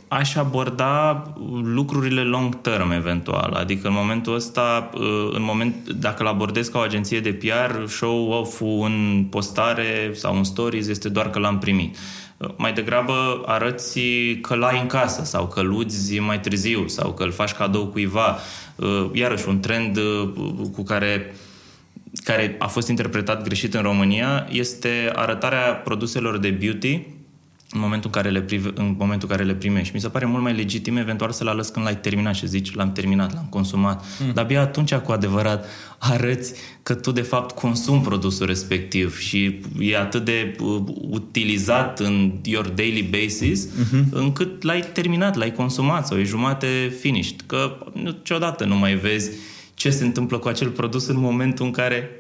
aș aborda lucrurile long term eventual. Adică în momentul ăsta, în moment, dacă îl abordez ca o agenție de PR, show-off-ul în postare sau în stories este doar că l-am primit. Mai degrabă arăți că l-ai în casă sau că îl mai târziu sau că îl faci cadou cuiva. Iarăși un trend cu care care a fost interpretat greșit în România este arătarea produselor de beauty în momentul în care le, prive, în momentul în care le primești. Mi se pare mult mai legitim eventual să-l alăs când l-ai terminat și zici l-am terminat, l-am consumat. Mm. Dar abia atunci cu adevărat arăți că tu de fapt consumi produsul respectiv și e atât de uh, utilizat în your daily basis mm-hmm. încât l-ai terminat, l-ai consumat sau e jumate finished. Că niciodată nu mai vezi ce se întâmplă cu acel produs în momentul în care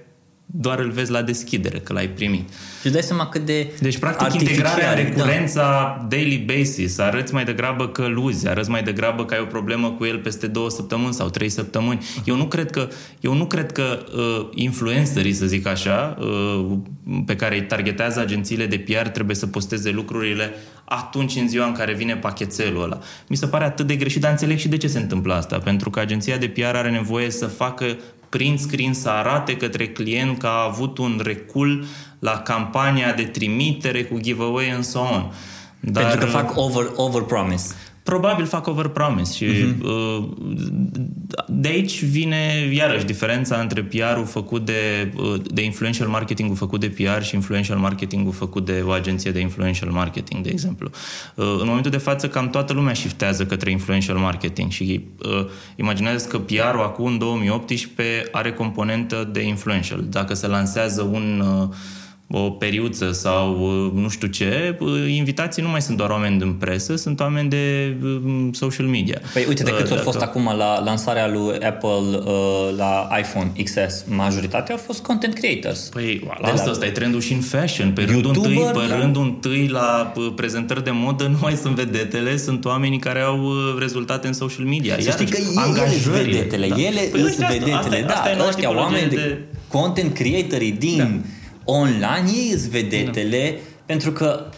doar îl vezi la deschidere, că l-ai primit. Și îți dai seama cât de Deci, practic, integrarea, recurența, da. daily basis, arăți mai degrabă că luzi, arăți mai degrabă că ai o problemă cu el peste două săptămâni sau trei săptămâni. Eu nu cred că, eu nu cred că uh, influencerii, să zic așa, uh, pe care îi targetează agențiile de PR trebuie să posteze lucrurile atunci în ziua în care vine pachetelul ăla. Mi se pare atât de greșit, dar înțeleg și de ce se întâmplă asta. Pentru că agenția de PR are nevoie să facă prin screen să arate către client că a avut un recul la campania de trimitere cu giveaway and so on. Dar, Pentru că fac over, over promise. Probabil fac overpromise și uh-huh. de aici vine iarăși diferența între PR-ul făcut de, uh, de influential marketing-ul făcut de PR și influential marketing-ul făcut de o agenție de influential marketing, de exemplu. Uh, în momentul de față cam toată lumea shiftează către influential marketing și uh, imaginează că PR-ul acum în 2018 are componentă de influential. Dacă se lansează un uh, o periuță sau uh, nu știu ce, uh, invitații nu mai sunt doar oameni din presă, sunt oameni de um, social media. Păi uite de cât uh, au fost acum la lansarea lui Apple uh, la iPhone XS, majoritatea au fost content creators. Păi la asta, la... asta e trendul și în fashion. Pe rândul întâi, pe da. rândul întâi la prezentări de modă nu mai sunt vedetele, sunt oamenii care au rezultate în social media. Să știi că ele sunt vedetele, da. ele păi, sunt vedetele, asta, da, asta e ăștia oameni de, de content creatorii din da online, ei îți vedetele, da. pentru că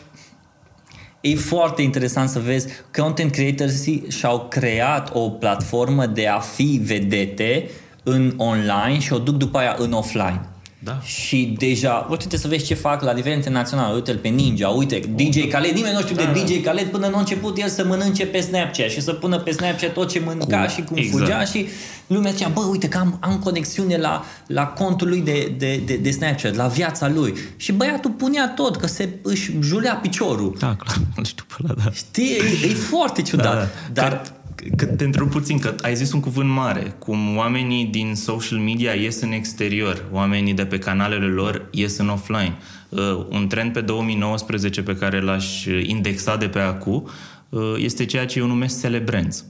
e foarte interesant să vezi content creators și-au creat o platformă de a fi vedete în online și o duc după aia în offline. Da. Și deja, uite să vezi ce fac la nivel internațional, uite-l pe Ninja, uite, DJ Khaled, nimeni nu știu da. de DJ Khaled până nu a început el să mănânce pe Snapchat și să pună pe Snapchat tot ce mânca cu, și cum exact. fugea și lumea zicea, bă, uite că am, am conexiune la, la contul lui de, de, de, de Snapchat, la viața lui. Și băiatul punea tot, că se își julea piciorul. Da, clar, nu știu pe ăla, da. Știi, e, e foarte ciudat. Da, da. Dar că te întreb puțin, că ai zis un cuvânt mare, cum oamenii din social media ies în exterior, oamenii de pe canalele lor ies în offline. Uh, un trend pe 2019 pe care l-aș indexa de pe acum uh, este ceea ce eu numesc celebranți.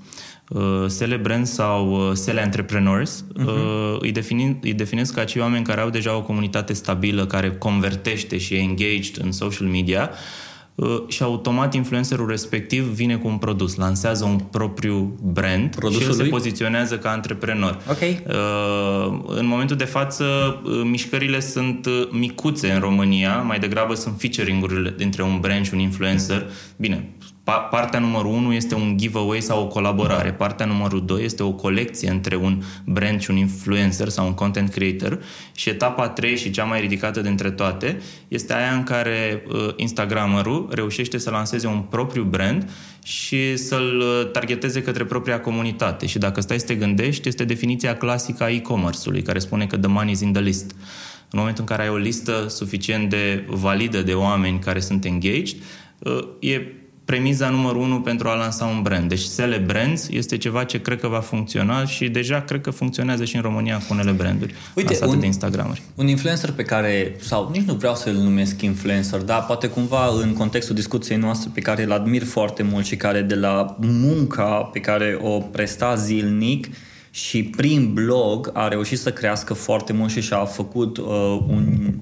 Uh, celebranți sau uh, cele entrepreneurs uh-huh. uh, îi, defini, îi definesc ca acei oameni care au deja o comunitate stabilă, care convertește și e engaged în social media Uh, și automat influencerul respectiv vine cu un produs, lansează un propriu brand Produsul și el lui? se poziționează ca antreprenor. Okay. Uh, în momentul de față, uh, mișcările sunt micuțe în România, mai degrabă sunt featuring-urile dintre un brand și un influencer. Bine, Partea numărul 1 este un giveaway sau o colaborare. Partea numărul 2 este o colecție între un brand și un influencer sau un content creator. Și etapa 3 și cea mai ridicată dintre toate este aia în care uh, Instagramerul reușește să lanseze un propriu brand și să-l uh, targeteze către propria comunitate. Și dacă stai să te gândești, este definiția clasică a e-commerce-ului, care spune că the money is in the list. În momentul în care ai o listă suficient de validă de oameni care sunt engaged, uh, e premiza numărul unu pentru a lansa un brand. Deci Sele Brands este ceva ce cred că va funcționa și deja cred că funcționează și în România cu unele branduri Uite, un, de Instagramuri. Un influencer pe care, sau nici nu vreau să-l numesc influencer, dar poate cumva în contextul discuției noastre pe care îl admir foarte mult și care de la munca pe care o presta zilnic și prin blog a reușit să crească foarte mult și și-a făcut uh, un,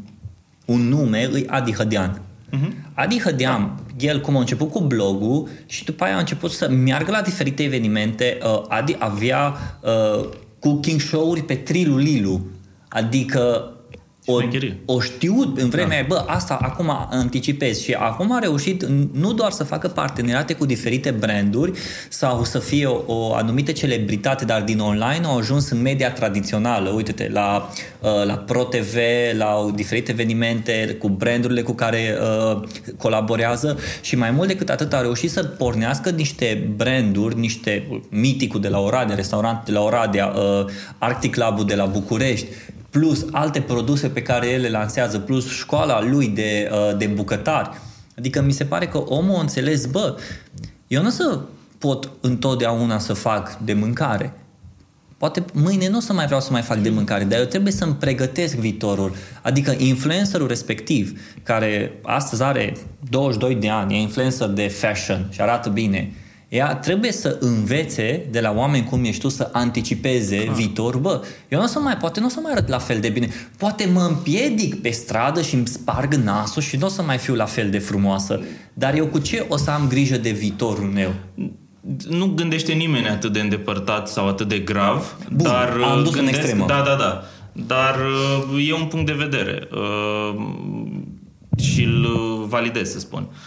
un nume, îi Adi Hădean. Uh-huh. Adi Hădeam, el cum a început cu blogul și după aia a început să meargă la diferite evenimente. Uh, Adi avea uh, cooking show-uri pe Trilu Lilu. Adică o, o știut în vremea da. aia, bă, asta acum anticipez și acum a reușit nu doar să facă parteneriate cu diferite branduri sau să fie o, o anumită celebritate, dar din online au ajuns în media tradițională. Uite-te, la, uh, la ProTV, la diferite evenimente, cu brandurile cu care uh, colaborează și mai mult decât atât a reușit să pornească niște branduri, niște miticul de la Oradea, restaurant de la Oradea, uh, Arctic Club de la București, plus alte produse pe care el le lansează, plus școala lui de, uh, de bucătari. Adică mi se pare că omul a înțeles, bă, eu nu o să pot întotdeauna să fac de mâncare. Poate mâine nu o să mai vreau să mai fac de mâncare, dar eu trebuie să-mi pregătesc viitorul. Adică influencerul respectiv, care astăzi are 22 de ani, e influencer de fashion și arată bine, ea trebuie să învețe de la oameni cum ești tu să anticipeze ah. viitor. Bă, eu nu o să mai, poate nu o să mai arăt la fel de bine. Poate mă împiedic pe stradă și îmi sparg nasul și nu o să mai fiu la fel de frumoasă. Dar eu cu ce o să am grijă de viitorul meu? Nu gândește nimeni atât de îndepărtat sau atât de grav. Bun, dar am dus gândesc, în extremă. Da, da, da. Dar uh, e un punct de vedere. Uh, și îl validez, să spun. Uh,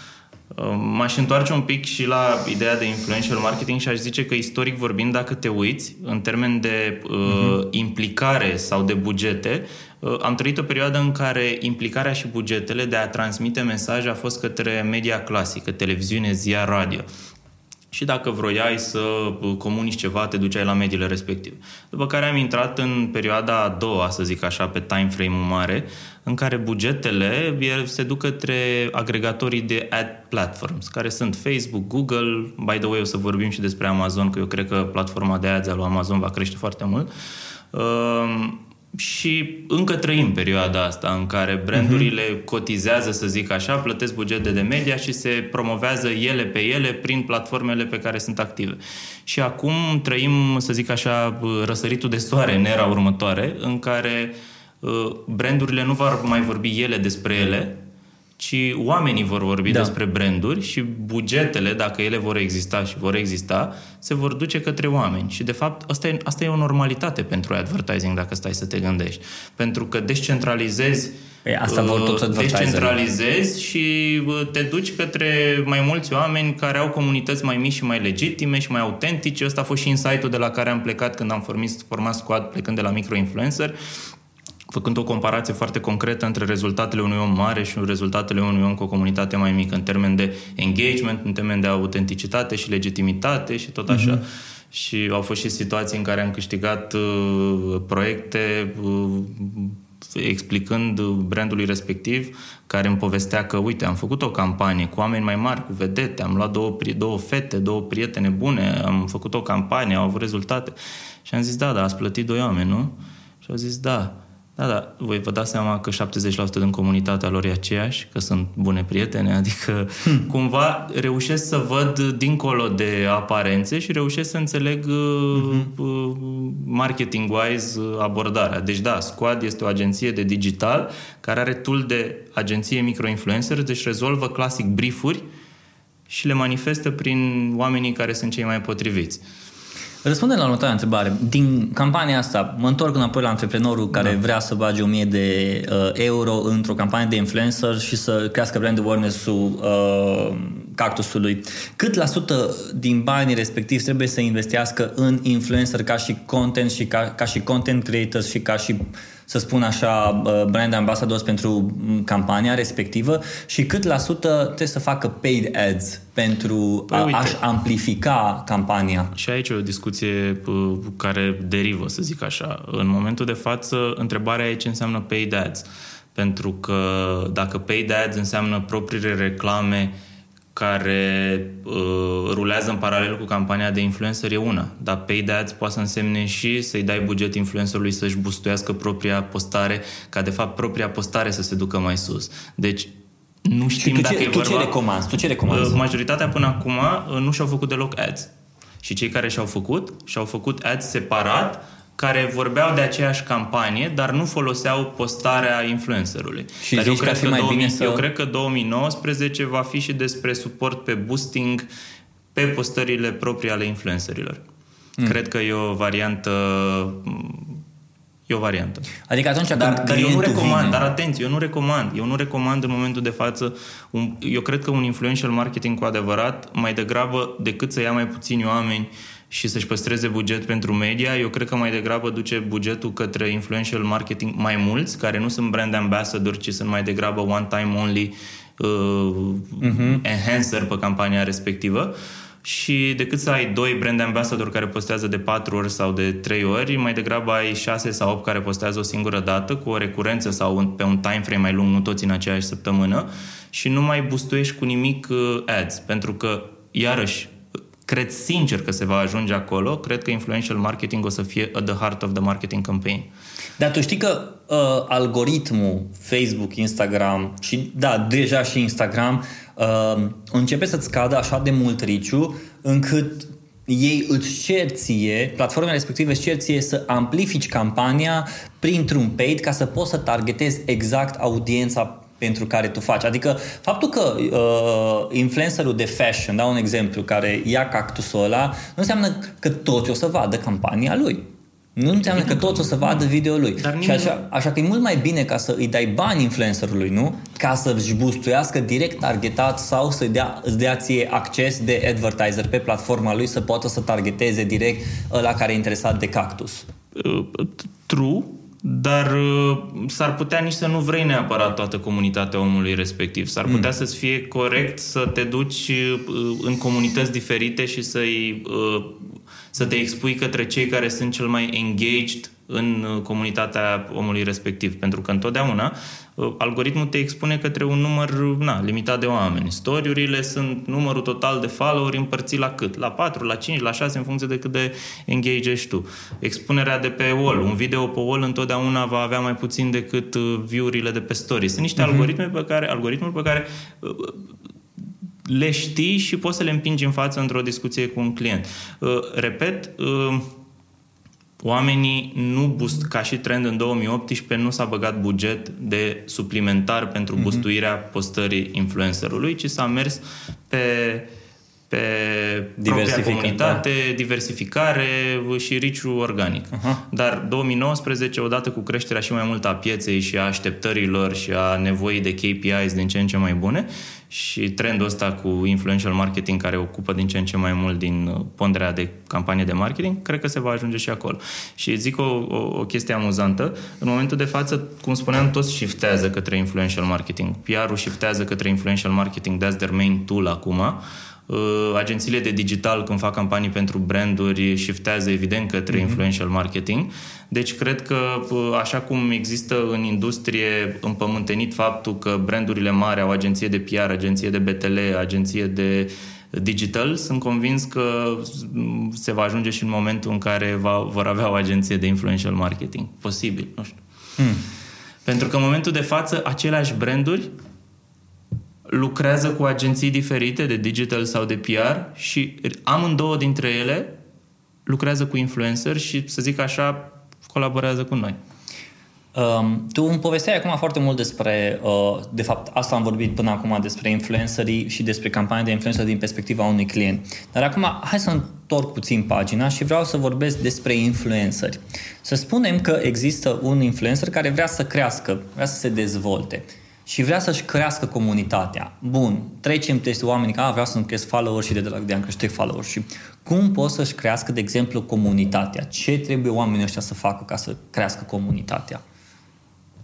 M-aș întoarce un pic și la ideea de influential marketing și aș zice că istoric vorbind, dacă te uiți, în termen de uh, uh-huh. implicare sau de bugete, uh, am trăit o perioadă în care implicarea și bugetele de a transmite mesaje a fost către media clasică, televiziune, ziar, radio și dacă vroiai să uh, comunici ceva, te duceai la mediile respective. După care am intrat în perioada a doua, să zic așa, pe time frame-ul mare, în care bugetele se duc către agregatorii de ad platforms, care sunt Facebook, Google, by the way o să vorbim și despre Amazon, că eu cred că platforma de ads al lui Amazon va crește foarte mult. Uh, și încă trăim perioada asta în care brandurile uh-huh. cotizează, să zic așa, plătesc bugete de media și se promovează ele pe ele prin platformele pe care sunt active. Și acum trăim, să zic așa, răsăritul de soare în era următoare, în care uh, brandurile nu vor mai vorbi ele despre ele, ci oamenii vor vorbi da. despre branduri și bugetele, dacă ele vor exista și vor exista, se vor duce către oameni. Și, de fapt, asta e, asta e o normalitate pentru advertising, dacă stai să te gândești. Pentru că descentralizezi Păi asta vor toți uh, Descentralizezi și uh, te duci către mai mulți oameni care au comunități mai mici și mai legitime și mai autentice. Ăsta a fost și insight-ul de la care am plecat când am format, format squad plecând de la microinfluencer făcând o comparație foarte concretă între rezultatele unui om mare și rezultatele unui om cu o comunitate mai mică, în termen de engagement, în termen de autenticitate și legitimitate și tot așa. Mm-hmm. Și au fost și situații în care am câștigat uh, proiecte uh, explicând brandului respectiv, care îmi povestea că, uite, am făcut o campanie cu oameni mai mari, cu vedete, am luat două, două fete, două prietene bune, am făcut o campanie, au avut rezultate. Și am zis, da, da, ați plătit doi oameni, nu? Și au zis, da. Da, da, voi vă dați seama că 70% din comunitatea lor e aceeași, că sunt bune prietene, adică hmm. cumva reușesc să văd dincolo de aparențe și reușesc să înțeleg hmm. marketing-wise abordarea. Deci da, Squad este o agenție de digital care are tool de agenție microinfluencer, deci rezolvă clasic briefuri și le manifestă prin oamenii care sunt cei mai potriviți. Răspundem la următoarea întrebare. Din campania asta, mă întorc înapoi la antreprenorul care da. vrea să bage 1000 de uh, euro într-o campanie de influencer și să crească brand awareness-ul uh, cactusului. Cât la sută din banii respectiv trebuie să investească în influencer ca și content și ca, ca și content creators și ca și să spun așa, uh, brand ambassadors pentru mm, campania respectivă și cât la sută trebuie să facă paid ads pentru păi, a, aș amplifica campania. Și aici e o discuție uh, care derivă, să zic așa. În momentul de față, întrebarea e ce înseamnă paid ads. Pentru că dacă paid ads înseamnă propriile reclame care uh, rulează în paralel cu campania de influencer e una, dar paid ads poate să însemne și să-i dai buget influencerului să-și bustuiască propria postare, ca de fapt propria postare să se ducă mai sus. Deci nu știm tu dacă ce, e tu vorba... ce recomanzi? Tu ce recomanzi? Uh, majoritatea până acum uh, nu și-au făcut deloc ads. Și cei care și-au făcut, și-au făcut ads separat, care vorbeau de aceeași campanie, dar nu foloseau postarea influencerului. Și dar eu cred, că, mai 2000, bine să... eu cred că 2019 va fi și despre suport pe boosting pe postările proprii ale influencerilor. Mm. Cred că e o variantă E o variantă. Adică atunci dar, când dar eu nu recomand, vine... dar atenție, eu nu recomand. Eu nu recomand în momentul de față, un, eu cred că un influential marketing cu adevărat, mai degrabă decât să ia mai puțini oameni și să-și păstreze buget pentru media, eu cred că mai degrabă duce bugetul către influential marketing mai mulți, care nu sunt brand ambassador, ci sunt mai degrabă one time only uh, uh-huh. enhancer pe campania respectivă. Și decât să ai doi brand ambassador care postează de patru ori sau de trei ori, mai degrabă ai șase sau opt care postează o singură dată, cu o recurrență sau pe un time frame mai lung, nu toți în aceeași săptămână, și nu mai bustuiești cu nimic uh, ads, pentru că, iarăși, cred sincer că se va ajunge acolo, cred că influential marketing o să fie at the heart of the marketing campaign. Dar tu știi că uh, algoritmul Facebook, Instagram și da, deja și Instagram uh, începe să-ți scadă așa de mult riciu încât ei îți cer ție, platformele respective îți cer ție să amplifici campania printr-un paid ca să poți să targetezi exact audiența pentru care tu faci. Adică faptul că uh, influencerul de fashion, dau un exemplu, care ia cactusul ăla, nu înseamnă că toți o să vadă campania lui. Nu înseamnă că toți o să vadă video lui. Dar și așa, așa că e mult mai bine ca să îi dai bani influencerului, nu? Ca să-și bustuiască direct targetat sau să dea, îți dea ție acces de advertiser pe platforma lui să poată să targeteze direct la care e interesat de cactus. Uh, true, dar uh, s-ar putea nici să nu vrei neapărat toată comunitatea omului respectiv. S-ar putea mm. să-ți fie corect să te duci uh, în comunități diferite și să-i, uh, să te expui către cei care sunt cel mai engaged în uh, comunitatea omului respectiv. Pentru că întotdeauna uh, algoritmul te expune către un număr na, limitat de oameni. Storiurile sunt numărul total de followeri împărțit la cât? La 4, la 5, la 6, în funcție de cât de engage ești tu. Expunerea de pe wall. Un video pe wall întotdeauna va avea mai puțin decât uh, view-urile de pe story. Sunt niște uh-huh. algoritme pe care, algoritmuri pe care le știi și poți să le împingi în față într-o discuție cu un client. Repet, oamenii nu boost, ca și trend în 2018, nu s-a băgat buget de suplimentar pentru mm-hmm. bustuirea postării influencerului, ci s-a mers pe pe propria comunitate, da. diversificare și riciu organic. Uh-huh. Dar 2019, odată cu creșterea și mai mult a pieței și a așteptărilor și a nevoii de KPIs din ce în ce mai bune și trendul ăsta cu influential marketing care ocupă din ce în ce mai mult din uh, ponderea de campanie de marketing, cred că se va ajunge și acolo. Și zic o, o, o chestie amuzantă. În momentul de față, cum spuneam, toți shiftează către influential marketing. PR-ul shiftează către influential marketing, that's their main tool acum Uh, agențiile de digital, când fac campanii pentru branduri, shiftează evident către mm-hmm. influential marketing. Deci cred că, uh, așa cum există în industrie împământenit faptul că brandurile mari au agenție de PR, agenție de BTL, agenție de digital, sunt convins că se va ajunge și în momentul în care va, vor avea o agenție de influential marketing. Posibil, nu știu. Mm. Pentru că în momentul de față, aceleași branduri lucrează cu agenții diferite de digital sau de PR și amândouă dintre ele lucrează cu influencer și, să zic așa, colaborează cu noi. Um, tu îmi povesteai acum foarte mult despre, uh, de fapt, asta am vorbit până acum despre influencerii și despre campanii de influencer din perspectiva unui client. Dar acum, hai să întorc puțin pagina și vreau să vorbesc despre influenceri. Să spunem că există un influencer care vrea să crească, vrea să se dezvolte și vrea să-și crească comunitatea. Bun, trecem peste oamenii că a, vreau să-mi cresc followers și de, de, de a crește followers și cum pot să-și crească, de exemplu, comunitatea? Ce trebuie oamenii ăștia să facă ca să crească comunitatea?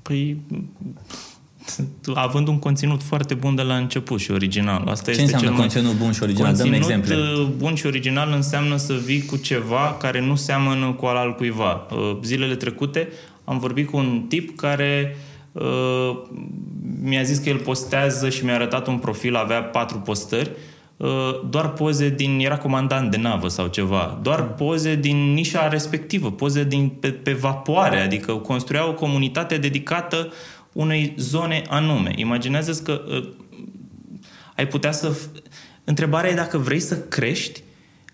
Păi având un conținut foarte bun de la început și original. Asta Ce este înseamnă cel conținut bun și original? Dăm exemple. Uh, bun și original înseamnă să vii cu ceva care nu seamănă cu al altcuiva. Uh, zilele trecute am vorbit cu un tip care uh, mi-a zis că el postează și mi-a arătat un profil, avea patru postări, doar poze din, era comandant de navă sau ceva, doar poze din nișa respectivă, poze din, pe, pe vapoare, adică construia o comunitate dedicată unei zone anume. Imaginează-ți că uh, ai putea să... Întrebarea e dacă vrei să crești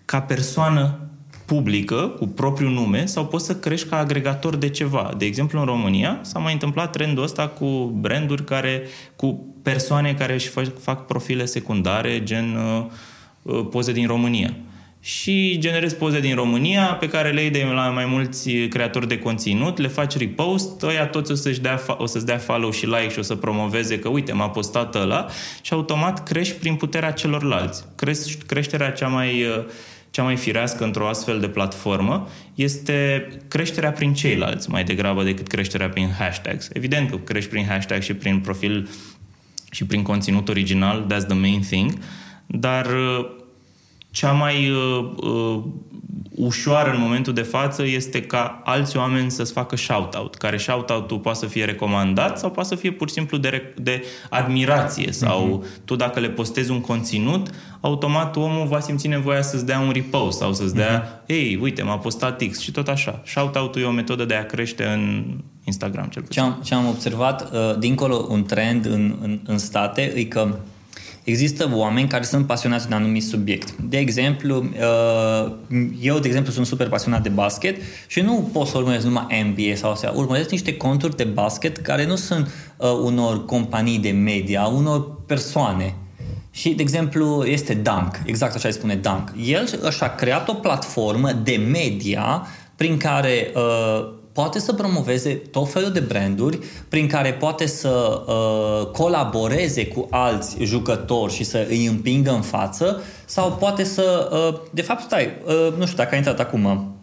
ca persoană publică, cu propriul nume, sau poți să crești ca agregator de ceva. De exemplu, în România s-a mai întâmplat trendul ăsta cu branduri care, cu persoane care își fac, fac profile secundare, gen uh, uh, poze din România și generezi poze din România pe care le iei de la mai mulți creatori de conținut, le faci repost, ăia toți o, să-și dea, o să-ți dea follow și like și o să promoveze că uite, m-a postat ăla și automat crești prin puterea celorlalți. Crești, creșterea cea mai, cea mai firească într-o astfel de platformă este creșterea prin ceilalți mai degrabă decât creșterea prin hashtags. Evident că crești prin hashtag și prin profil și prin conținut original, that's the main thing, dar cea mai uh, uh, ușoară în momentul de față este ca alți oameni să-ți facă shout-out, care shout-out-ul poate să fie recomandat sau poate să fie pur și simplu de, de admirație sau mm-hmm. tu dacă le postezi un conținut, automat omul va simți nevoia să-ți dea un repost sau să-ți dea, mm-hmm. ei, uite, m-a postat X și tot așa. Shout-out-ul e o metodă de a crește în Instagram, cel puțin. Ce am, ce am observat, uh, dincolo un trend în, în, în state, e că Există oameni care sunt pasionați de un anumit subiect. De exemplu, uh, eu, de exemplu, sunt super pasionat de basket și nu pot să urmăresc numai NBA sau astea. Urmăresc niște conturi de basket care nu sunt uh, unor companii de media, unor persoane. Și, de exemplu, este Dunk, exact așa îi spune Dunk. El și-a creat o platformă de media prin care uh, poate să promoveze tot felul de branduri prin care poate să uh, colaboreze cu alți jucători și să îi împingă în față sau poate să, uh, de fapt, stai, uh, nu știu dacă ai intrat acum,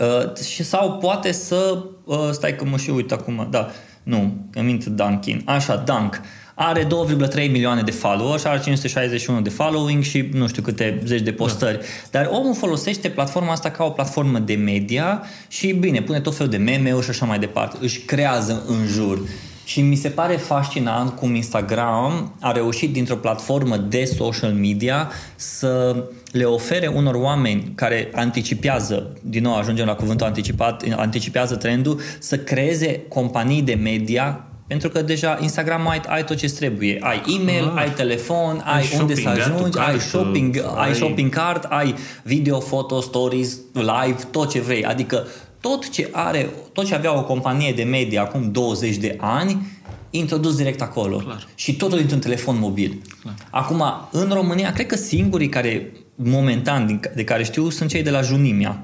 uh, și sau poate să, uh, stai că mă și uit acum, da, nu, îmi mint Dunkin, așa, Dunk, uh, are 2,3 milioane de followers, are 561 de following și nu știu câte zeci de postări. Da. Dar omul folosește platforma asta ca o platformă de media și bine, pune tot felul de meme-uri și așa mai departe. Își creează în jur. Și mi se pare fascinant cum Instagram a reușit dintr-o platformă de social media să le ofere unor oameni care anticipează, din nou ajungem la cuvântul anticipat, anticipează trendul, să creeze companii de media pentru că deja Instagram ai, ai tot ce trebuie. Ai e-mail, ah, ai telefon, ai, ai unde să ajungi, ai shopping, ai, ai shopping cart, ai video, foto, stories, live, tot ce vrei. Adică tot ce are, tot ce avea o companie de media acum 20 de ani, introdus direct acolo. Clar. Și totul dintr-un telefon mobil. Clar. Acum, în România, cred că singurii care, momentan, de care știu, sunt cei de la Junimia.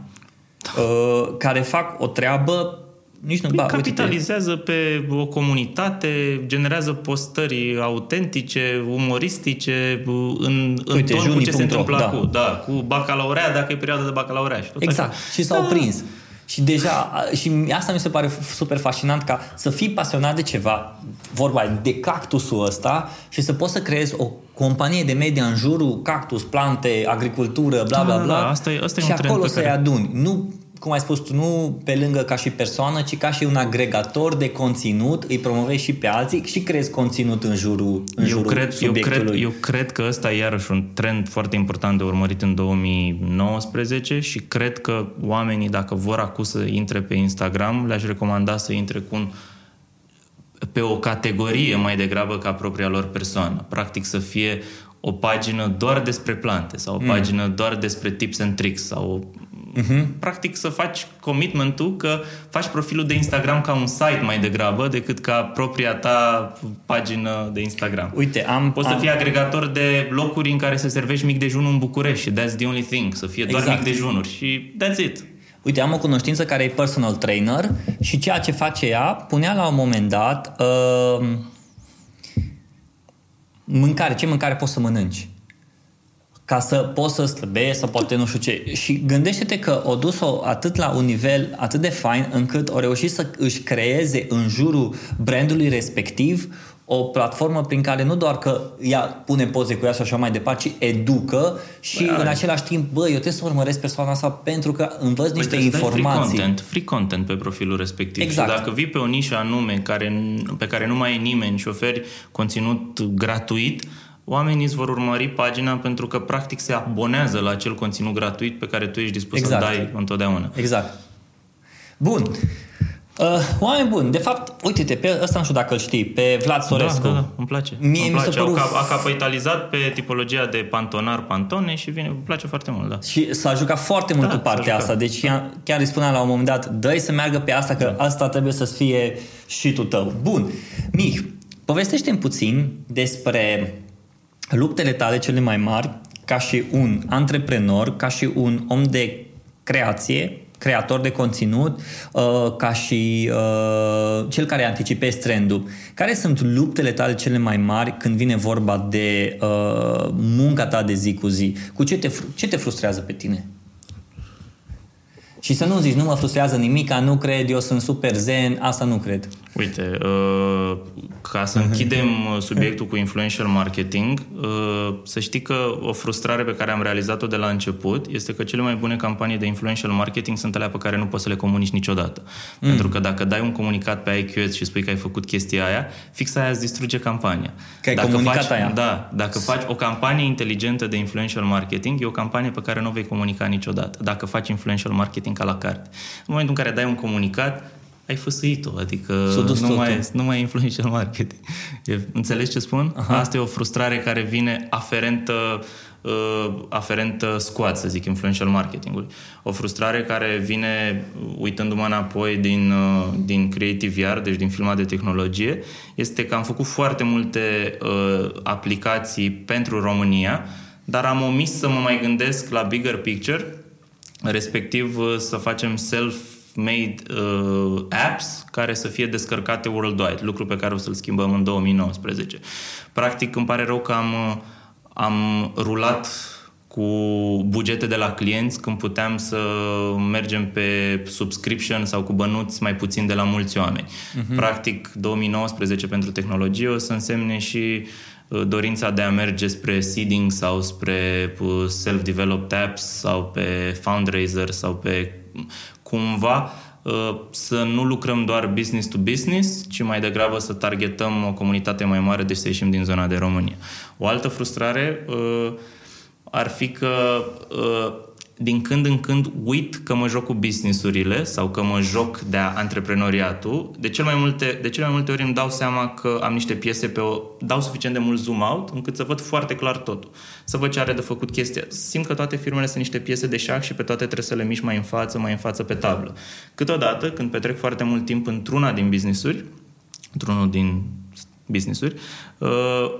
Da. Uh, care fac o treabă nici nu, păi ba, capitalizează uite, pe o comunitate, generează postări autentice, umoristice, în, în uite, ton cu ce se întâmplă da. cu, da, cu bacalaurea, dacă e perioada de bacalaurea. Și tot exact. Așa. Și s-au da. prins. Și deja, și asta mi se pare super fascinant ca să fii pasionat de ceva, vorba de cactusul ăsta și să poți să creezi o companie de media în jurul cactus, plante, agricultură, bla bla Da, bla. da, da, asta e- asta e și un trend acolo pe să-i care- aduni. Nu cum ai spus tu, nu pe lângă ca și persoană, ci ca și un agregator de conținut, îi promovezi și pe alții și creezi conținut în jurul, în Eu jurul cred, eu, subiectului. cred, eu cred că ăsta e iarăși un trend foarte important de urmărit în 2019 și cred că oamenii, dacă vor acum să intre pe Instagram, le-aș recomanda să intre cu un, pe o categorie mai degrabă ca propria lor persoană. Practic să fie o pagină doar despre plante sau o pagină doar despre tips and tricks sau uh-huh. practic să faci commitmentul că faci profilul de Instagram ca un site mai degrabă decât ca propria ta pagină de Instagram. Uite, am... Poți am, să fii agregator de locuri în care să servești mic dejunul în București și that's the only thing, să fie doar Exact. mic dejunuri și that's it. Uite, am o cunoștință care e personal trainer și ceea ce face ea, punea la un moment dat uh, mâncare, ce mâncare poți să mănânci ca să poți să slăbești sau poate nu știu ce. Și gândește-te că o dus-o atât la un nivel atât de fain încât o reușit să își creeze în jurul brandului respectiv o platformă prin care nu doar că ea pune poze cu ea și așa mai departe, ci educă și Bă, în același timp, bă, eu trebuie să urmăresc persoana asta pentru că învăț niște Păi trebuie să dai informații. Free content, free content pe profilul respectiv. Exact. Și dacă vii pe o nișă anume care, pe care nu mai e nimeni și oferi conținut gratuit, oamenii îți vor urmări pagina pentru că practic se abonează la acel conținut gratuit pe care tu ești dispus Exact. să-l dai întotdeauna. Exact. Bun. Uh, oameni buni, de fapt, uite-te, pe ăsta nu știu dacă îl știi, pe Vlad Sorescu. Da, da, da, îmi place. Mie îmi mi s-a place. părut- Au cap- a capitalizat pe tipologia de pantonar pantone și vine, îmi place foarte mult, da. Și s-a jucat foarte mult Da, cu s-a partea jucat. asta. Deci ea- chiar îi spuneam la un moment dat, dă să meargă pe asta, că asta trebuie să fie și tu tău. Bun. Mich, povestește-mi puțin despre luptele tale cele mai mari ca și un antreprenor, ca și un om de creație, creator de conținut, uh, ca și uh, cel care anticipezi trendul. Care sunt luptele tale cele mai mari când vine vorba de uh, munca ta de zi cu zi? Cu ce te, fru- ce te frustrează pe tine? Și să nu zici, nu mă frustrează nimic, nu cred, eu sunt super zen, asta nu cred. Uite, uh, ca să închidem uh, subiectul cu influential marketing, uh, să știi că o frustrare pe care am realizat-o de la început este că cele mai bune campanii de influential marketing sunt alea pe care nu poți să le comunici niciodată. Mm. Pentru că dacă dai un comunicat pe IQS și spui că ai făcut chestia aia, fix aia îți distruge campania. Că ai dacă comunicat faci, aia. Da, dacă faci o campanie inteligentă de influential marketing, e o campanie pe care nu o vei comunica niciodată. Dacă faci influential marketing ca la carte. În momentul în care dai un comunicat, ai făsâit-o, adică S-a dus nu totul. mai, nu mai e influential marketing. E, înțelegi ce spun? Aha. Asta e o frustrare care vine aferentă uh, aferentă squad, să zic, influential marketingului. O frustrare care vine uh, uitându-mă înapoi din, uh, din Creative Yard, deci din filma de tehnologie, este că am făcut foarte multe uh, aplicații pentru România, dar am omis să mă mai gândesc la bigger picture, respectiv uh, să facem self made uh, apps care să fie descărcate worldwide, lucru pe care o să-l schimbăm în 2019. Practic, îmi pare rău că am, uh, am rulat cu bugete de la clienți când puteam să mergem pe subscription sau cu bănuți mai puțin de la mulți oameni. Uh-huh. Practic, 2019 pentru tehnologie o să însemne și uh, dorința de a merge spre seeding sau spre uh, self-developed apps sau pe fundraiser sau pe cumva uh, să nu lucrăm doar business to business, ci mai degrabă să targetăm o comunitate mai mare, deci să ieșim din zona de România. O altă frustrare uh, ar fi că uh, din când în când uit că mă joc cu businessurile sau că mă joc de antreprenoriatul. De, cel mai multe, de cele mai multe ori îmi dau seama că am niște piese pe o... dau suficient de mult zoom out încât să văd foarte clar totul. Să văd ce are de făcut chestia. Simt că toate firmele sunt niște piese de șah și pe toate trebuie să le mișc mai în față, mai în față pe tablă. Câteodată, când petrec foarte mult timp într-una din businessuri, într-unul din businessuri, uh,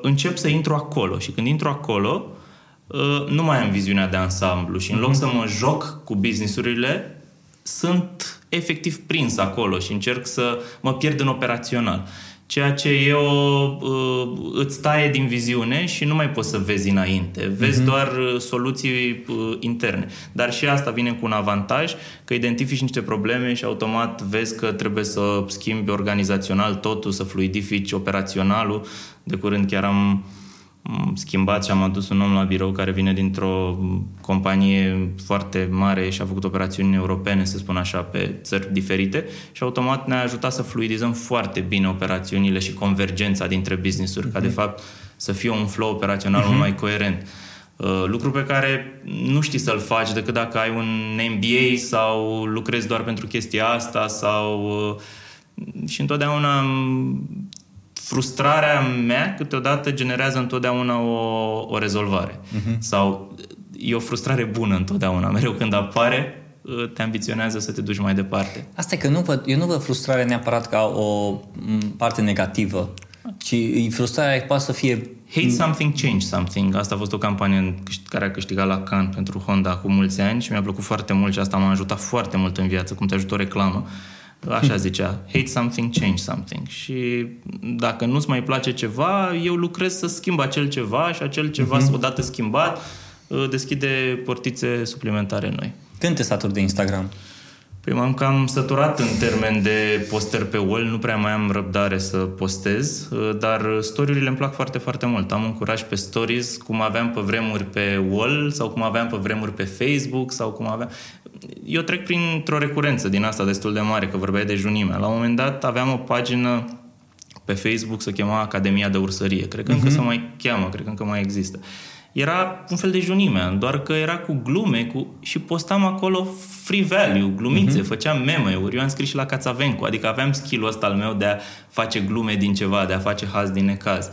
încep să intru acolo și când intru acolo, uh, nu mai am viziunea de ansamblu și în loc să mă joc cu businessurile, sunt efectiv prins acolo și încerc să mă pierd în operațional. ceea ce e o, uh, îți taie din viziune și nu mai poți să vezi înainte. Vezi uh-huh. doar uh, soluții uh, interne. Dar și asta vine cu un avantaj, că identifici niște probleme și automat vezi că trebuie să schimbi organizațional totul, să fluidifici operaționalul. De curând chiar am schimbat și am adus un om la birou care vine dintr-o companie foarte mare și a făcut operațiuni europene, să spun așa, pe țări diferite și automat ne-a ajutat să fluidizăm foarte bine operațiunile și convergența dintre business-uri, uh-huh. ca de mhm. fapt să fie un flow operațional uh-huh. mai coerent. Uh, lucru pe care nu știi să-l faci decât dacă ai un MBA sau lucrezi doar pentru chestia asta sau uh, și întotdeauna frustrarea mea câteodată generează întotdeauna o, o rezolvare. Uh-huh. Sau e o frustrare bună întotdeauna. Mereu când apare, uh, te ambiționează să te duci mai departe. Asta e că nu văd, eu nu văd frustrare neapărat ca o parte negativă, ci frustrarea poate să fie... Hate something, change something. Asta a fost o campanie care a câștigat la Cannes pentru Honda cu mulți ani și mi-a plăcut foarte mult și asta m-a ajutat foarte mult în viață, cum te ajută o reclamă. Așa zicea, hate something, change something. Și dacă nu-ți mai place ceva, eu lucrez să schimb acel ceva și acel ceva, uh-huh. odată schimbat, uh, deschide portițe suplimentare noi. Când te saturi de Instagram? Păi m-am cam săturat în termen de poster pe wall, nu prea mai am răbdare să postez, uh, dar story-urile îmi plac foarte, foarte mult. Am un curaj pe stories, cum aveam pe vremuri pe wall sau cum aveam pe vremuri pe Facebook sau cum aveam eu trec printr-o recurență din asta destul de mare, că vorbeai de junime. La un moment dat aveam o pagină pe Facebook, se chema Academia de Ursărie. Cred că uh-huh. încă mhm. se mai cheamă, cred că încă mai există. Era un fel de junime, doar că era cu glume cu... și postam acolo free value, glumițe, uh-huh. făceam meme-uri. Eu am scris și la Cațavencu, adică aveam skill-ul ăsta al meu de a face glume din ceva, de a face haz din necaz. Uh,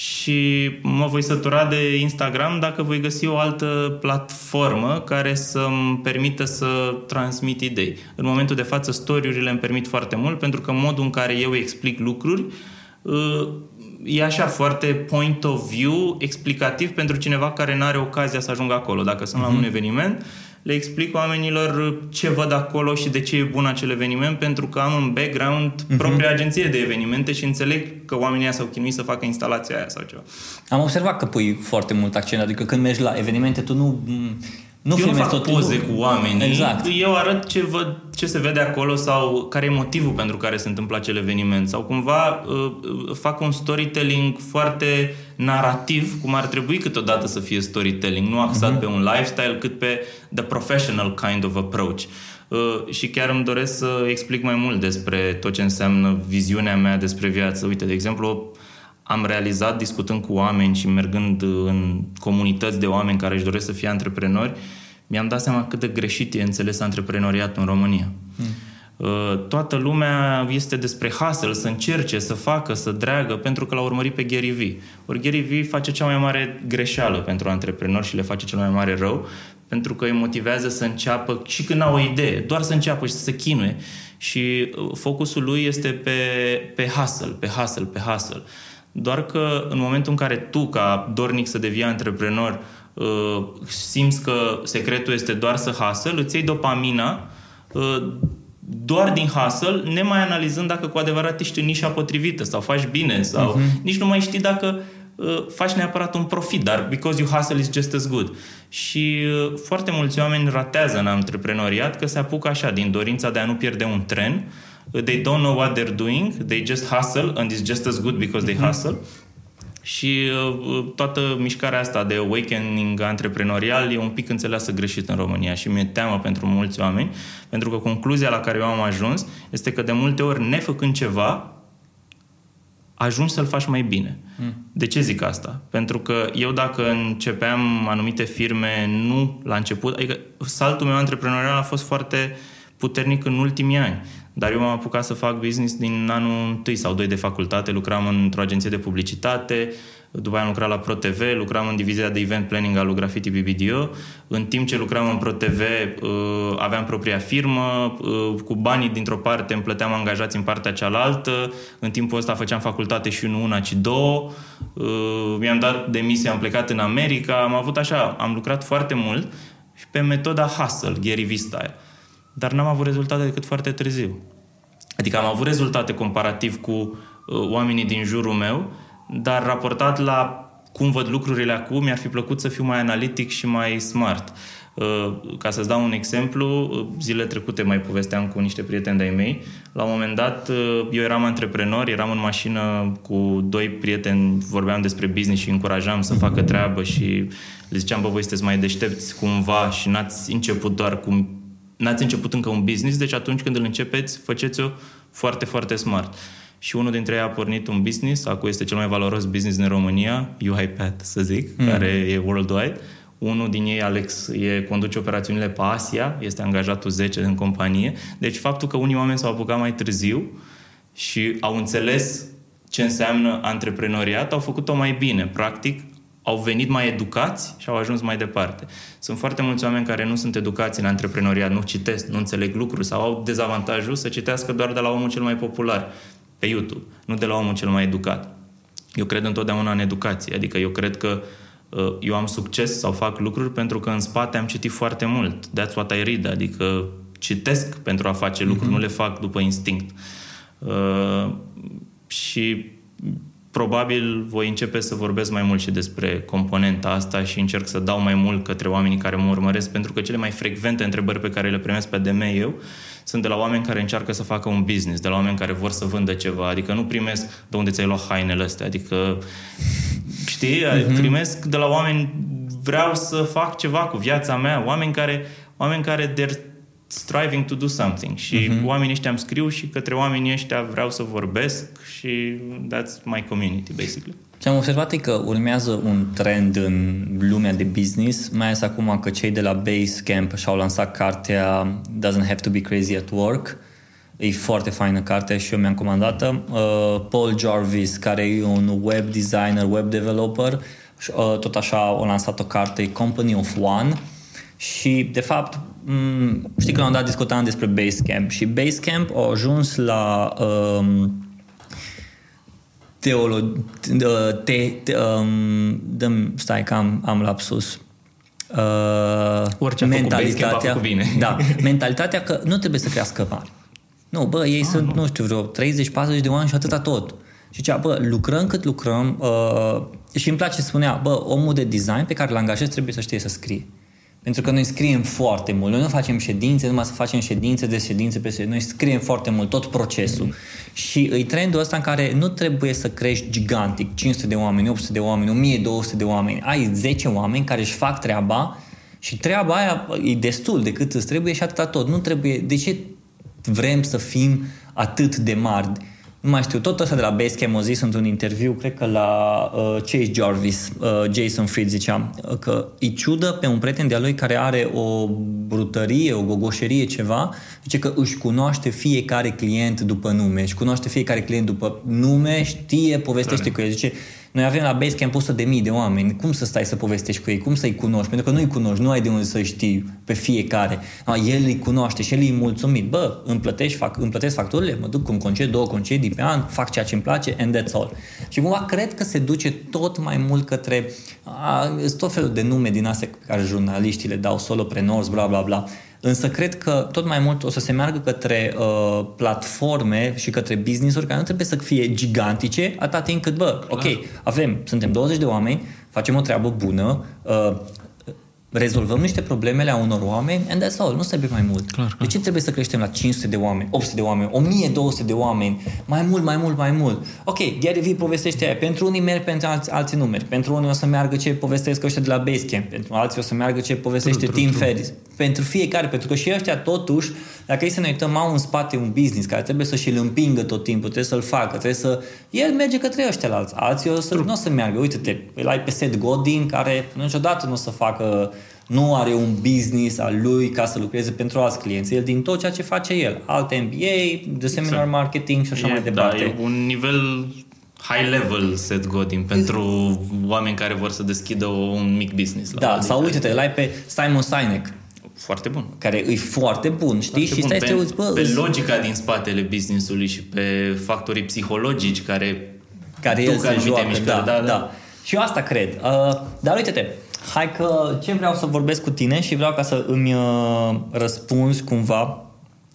și mă voi sătura de Instagram dacă voi găsi o altă platformă care să-mi permită să transmit idei. În momentul de față, story-urile îmi permit foarte mult pentru că modul în care eu explic lucruri uh, e așa foarte point of view explicativ pentru cineva care nu are ocazia să ajungă acolo. Dacă sunt uh-huh. la un mhm. eveniment, le explic oamenilor ce văd acolo și de ce e bun acel eveniment, pentru că am în background uh-huh. propria agenție de evenimente și înțeleg că oamenii s-au chinuit să facă instalația aia sau ceva. Am observat că pui foarte mult accent, adică când mergi la evenimente, tu nu nu eu nu fac tot poze nu. cu oamenii, exact. eu arăt ce, văd, ce se vede acolo sau care e motivul pentru care se întâmplă acel eveniment sau cumva uh, uh, fac un storytelling foarte narrativ, cum ar trebui câteodată să fie storytelling, nu axat uh-huh. pe un lifestyle, cât pe the professional kind of approach. Uh, și chiar îmi doresc să explic mai mult despre tot ce înseamnă viziunea mea despre viață. Uite, de exemplu, am realizat discutând cu oameni și mergând în comunități de oameni care își doresc să fie antreprenori, mi-am dat seama cât de greșit e înțeles antreprenoriatul în România. Mm. Toată lumea este despre hustle, să încerce, să facă, să dreagă, pentru că l-a urmărit pe Gary Vee. Ori Gary Vee face cea mai mare greșeală pentru antreprenori și le face cel mai mare rău, pentru că îi motivează să înceapă și când au o idee, doar să înceapă și să se chinuie. Și uh, focusul lui este pe, pe hustle, pe hustle, pe hustle. Doar că în momentul în care tu, ca dornic să devii antreprenor, uh, simți că secretul este doar să hustle, îți iei dopamina uh, doar din hustle, nemai analizând dacă cu adevărat ești în nișa potrivită sau faci bine sau uh-huh. nici nu mai știi dacă uh, faci neapărat un profit, dar because you hustle is just as good. Și foarte mulți oameni ratează în antreprenoriat că se apucă așa din dorința de a nu pierde un tren, they don't know what they're doing, they just hustle and it's just as good because they mm-hmm. hustle. Și uh, toată mișcarea asta de awakening antreprenorial e un pic înțeleasă greșit în România și mi-e teamă pentru mulți oameni, pentru că concluzia la care eu am ajuns este că de multe ori, nefăcând ceva, ajungi să-l faci mai bine. Mm. De ce zic asta? Pentru că eu dacă începeam anumite firme, nu la început, adică saltul meu antreprenorial a fost foarte puternic în ultimii ani. Dar eu m-am apucat să fac business din anul întâi sau doi de facultate, lucram într-o agenție de publicitate, după aia am lucrat la ProTV, lucram în divizia de event planning al lui Graffiti BBDO. În timp ce lucram în ProTV, uh, aveam propria firmă, uh, cu banii dintr-o parte îmi plăteam angajați în partea cealaltă, în timpul ăsta făceam facultate și nu una, ci două. Uh, mi-am dat demisia, am plecat în America, am avut așa, am lucrat foarte mult și pe metoda hustle, Gary Vee style dar n-am avut rezultate decât foarte târziu. Adică am avut rezultate comparativ cu uh, oamenii din jurul meu, dar raportat la cum văd lucrurile acum, mi-ar fi plăcut să fiu mai analitic și mai smart. Uh, ca să-ți dau un exemplu, uh, zile trecute mai povesteam cu niște prieteni de-ai mei. La un moment dat, uh, eu eram antreprenor, eram în mașină cu doi prieteni, vorbeam despre business și încurajam să facă treabă și le ziceam, bă, voi sunteți mai deștepți cumva și n-ați început doar cu n-ați început încă un business, deci atunci când îl începeți, faceți-o foarte, foarte smart. Și unul dintre ei a pornit un business, acum este cel mai valoros business din România, UiPath, să zic, mm. care e worldwide. Unul din ei, Alex, e, conduce operațiunile pe Asia, este angajatul 10 în companie. Deci faptul că unii oameni s-au apucat mai târziu și au înțeles ce înseamnă antreprenoriat, au făcut-o mai bine. Practic, au venit mai educați și au ajuns mai departe. Sunt foarte mulți oameni care nu sunt educați în antreprenoriat, nu citesc, nu înțeleg lucruri sau au dezavantajul să citească doar de la omul cel mai popular pe YouTube, nu de la omul cel mai educat. Eu cred întotdeauna în educație, adică eu cred că uh, eu am succes sau fac lucruri pentru că în spate am citit foarte mult. That's what I read, adică citesc pentru a face lucruri, mm-hmm. nu le fac după instinct. Uh, și probabil voi începe să vorbesc mai mult și despre componenta asta și încerc să dau mai mult către oamenii care mă urmăresc, pentru că cele mai frecvente întrebări pe care le primesc pe DM eu sunt de la oameni care încearcă să facă un business, de la oameni care vor să vândă ceva, adică nu primesc de unde ți-ai luat hainele astea, adică știi, mm-hmm. primesc de la oameni vreau să fac ceva cu viața mea, oameni care, oameni care they're striving to do something și uh-huh. oamenii ăștia îmi scriu și către oamenii ăștia vreau să vorbesc și that's my community, basically. Ce am observat e că urmează un trend în lumea de business, mai ales acum că cei de la Basecamp și-au lansat cartea Doesn't Have to Be Crazy at Work. E foarte faină carte și eu mi-am comandat Uh, Paul Jarvis, care e un web designer, web developer, uh, tot așa a lansat o carte Company of One și, de fapt, m- știi că la un dat discutam despre Basecamp și Basecamp a ajuns la um, teolo- te, te, um, dăm, stai că am, am lapsus. Uh, Orice mentalitatea, a făcut bine. Da, mentalitatea că nu trebuie să crească mari. Nu, bă, ei ah, sunt, nu. nu știu, vreo 30-40 de oameni și atâta tot. Și zicea, bă, lucrăm cât lucrăm uh, și îmi place să spunea, bă, omul de design pe care îl angajezi trebuie să știe să scrie. Pentru că noi scriem foarte mult. Noi nu facem ședințe, numai să facem ședințe de ședințe pe ședințe. Noi scriem foarte mult, tot procesul. Mm. Și e trendul ăsta în care nu trebuie să crești gigantic, 500 de oameni, 800 de oameni, 1200 de oameni. Ai 10 oameni care își fac treaba și treaba aia e destul de cât îți trebuie și atâta tot. Nu trebuie... De ce vrem să fim atât de mari? Nu mai știu, tot ăsta de la Basecamp a zis într-un interviu, cred că la uh, Chase Jarvis, uh, Jason Fried zicea uh, că îi ciudă pe un prieten de-a lui care are o brutărie, o gogoșerie, ceva, zice că își cunoaște fiecare client după nume, își cunoaște fiecare client după nume, știe, povestește cu el, zice noi avem la Basecamp 100 de mii de oameni. Cum să stai să povestești cu ei? Cum să-i cunoști? Pentru că nu-i cunoști, nu ai de unde să știi pe fiecare. No, el îi cunoaște și el e mulțumit. Bă, îmi, plătești, fac, îmi plătesc facturile, mă duc cu un concediu, două concedii pe an, fac ceea ce îmi place and that's all. Și cumva cred că se duce tot mai mult către a, tot felul de nume din astea care jurnaliștii le dau solopreneurs, bla bla bla Însă cred că tot mai mult o să se meargă către uh, platforme și către business-uri care nu trebuie să fie gigantice, atâta timp cât, bă, ok, avem, suntem 20 de oameni, facem o treabă bună, uh, rezolvăm niște problemele a unor oameni and that's all, nu trebuie mai mult. Clar, clar. De ce trebuie să creștem la 500 de oameni, 800 de oameni, 1200 de oameni, mai mult, mai mult, mai mult? Ok, Gary Vee povestește aia, pentru unii merg pentru alți, alții numeri, pentru unii o să meargă ce povestesc ăștia de la Basecamp, pentru alții o să meargă ce povestește true, Tim Ferris. Pentru fiecare, pentru că și ăștia totuși, dacă ei să ne uităm, au în spate un business care trebuie să și-l împingă tot timpul, trebuie să-l facă, trebuie să... El merge către ăștia la alții, alții o să, nu o să meargă. Uite-te, îl ai pe Seth Godin, care niciodată nu o să facă nu are un business al lui ca să lucreze pentru alți clienți. El din tot ceea ce face el, alte MBA, de seminar exact. marketing și așa e, mai da, departe. Da, e un nivel high level Seth Godin pentru oameni care vor să deschidă un mic business. La da, sau uite-te, îl ai pe Simon Sinek. Foarte bun. Care e foarte bun, știi? Foarte și stai bun. Pe, bă, pe logica din spatele businessului și pe factorii psihologici care care el se joacă, da, da, da, da. Și eu asta cred. Uh, dar uite-te, Hai că ce vreau să vorbesc cu tine și vreau ca să îmi uh, răspunzi cumva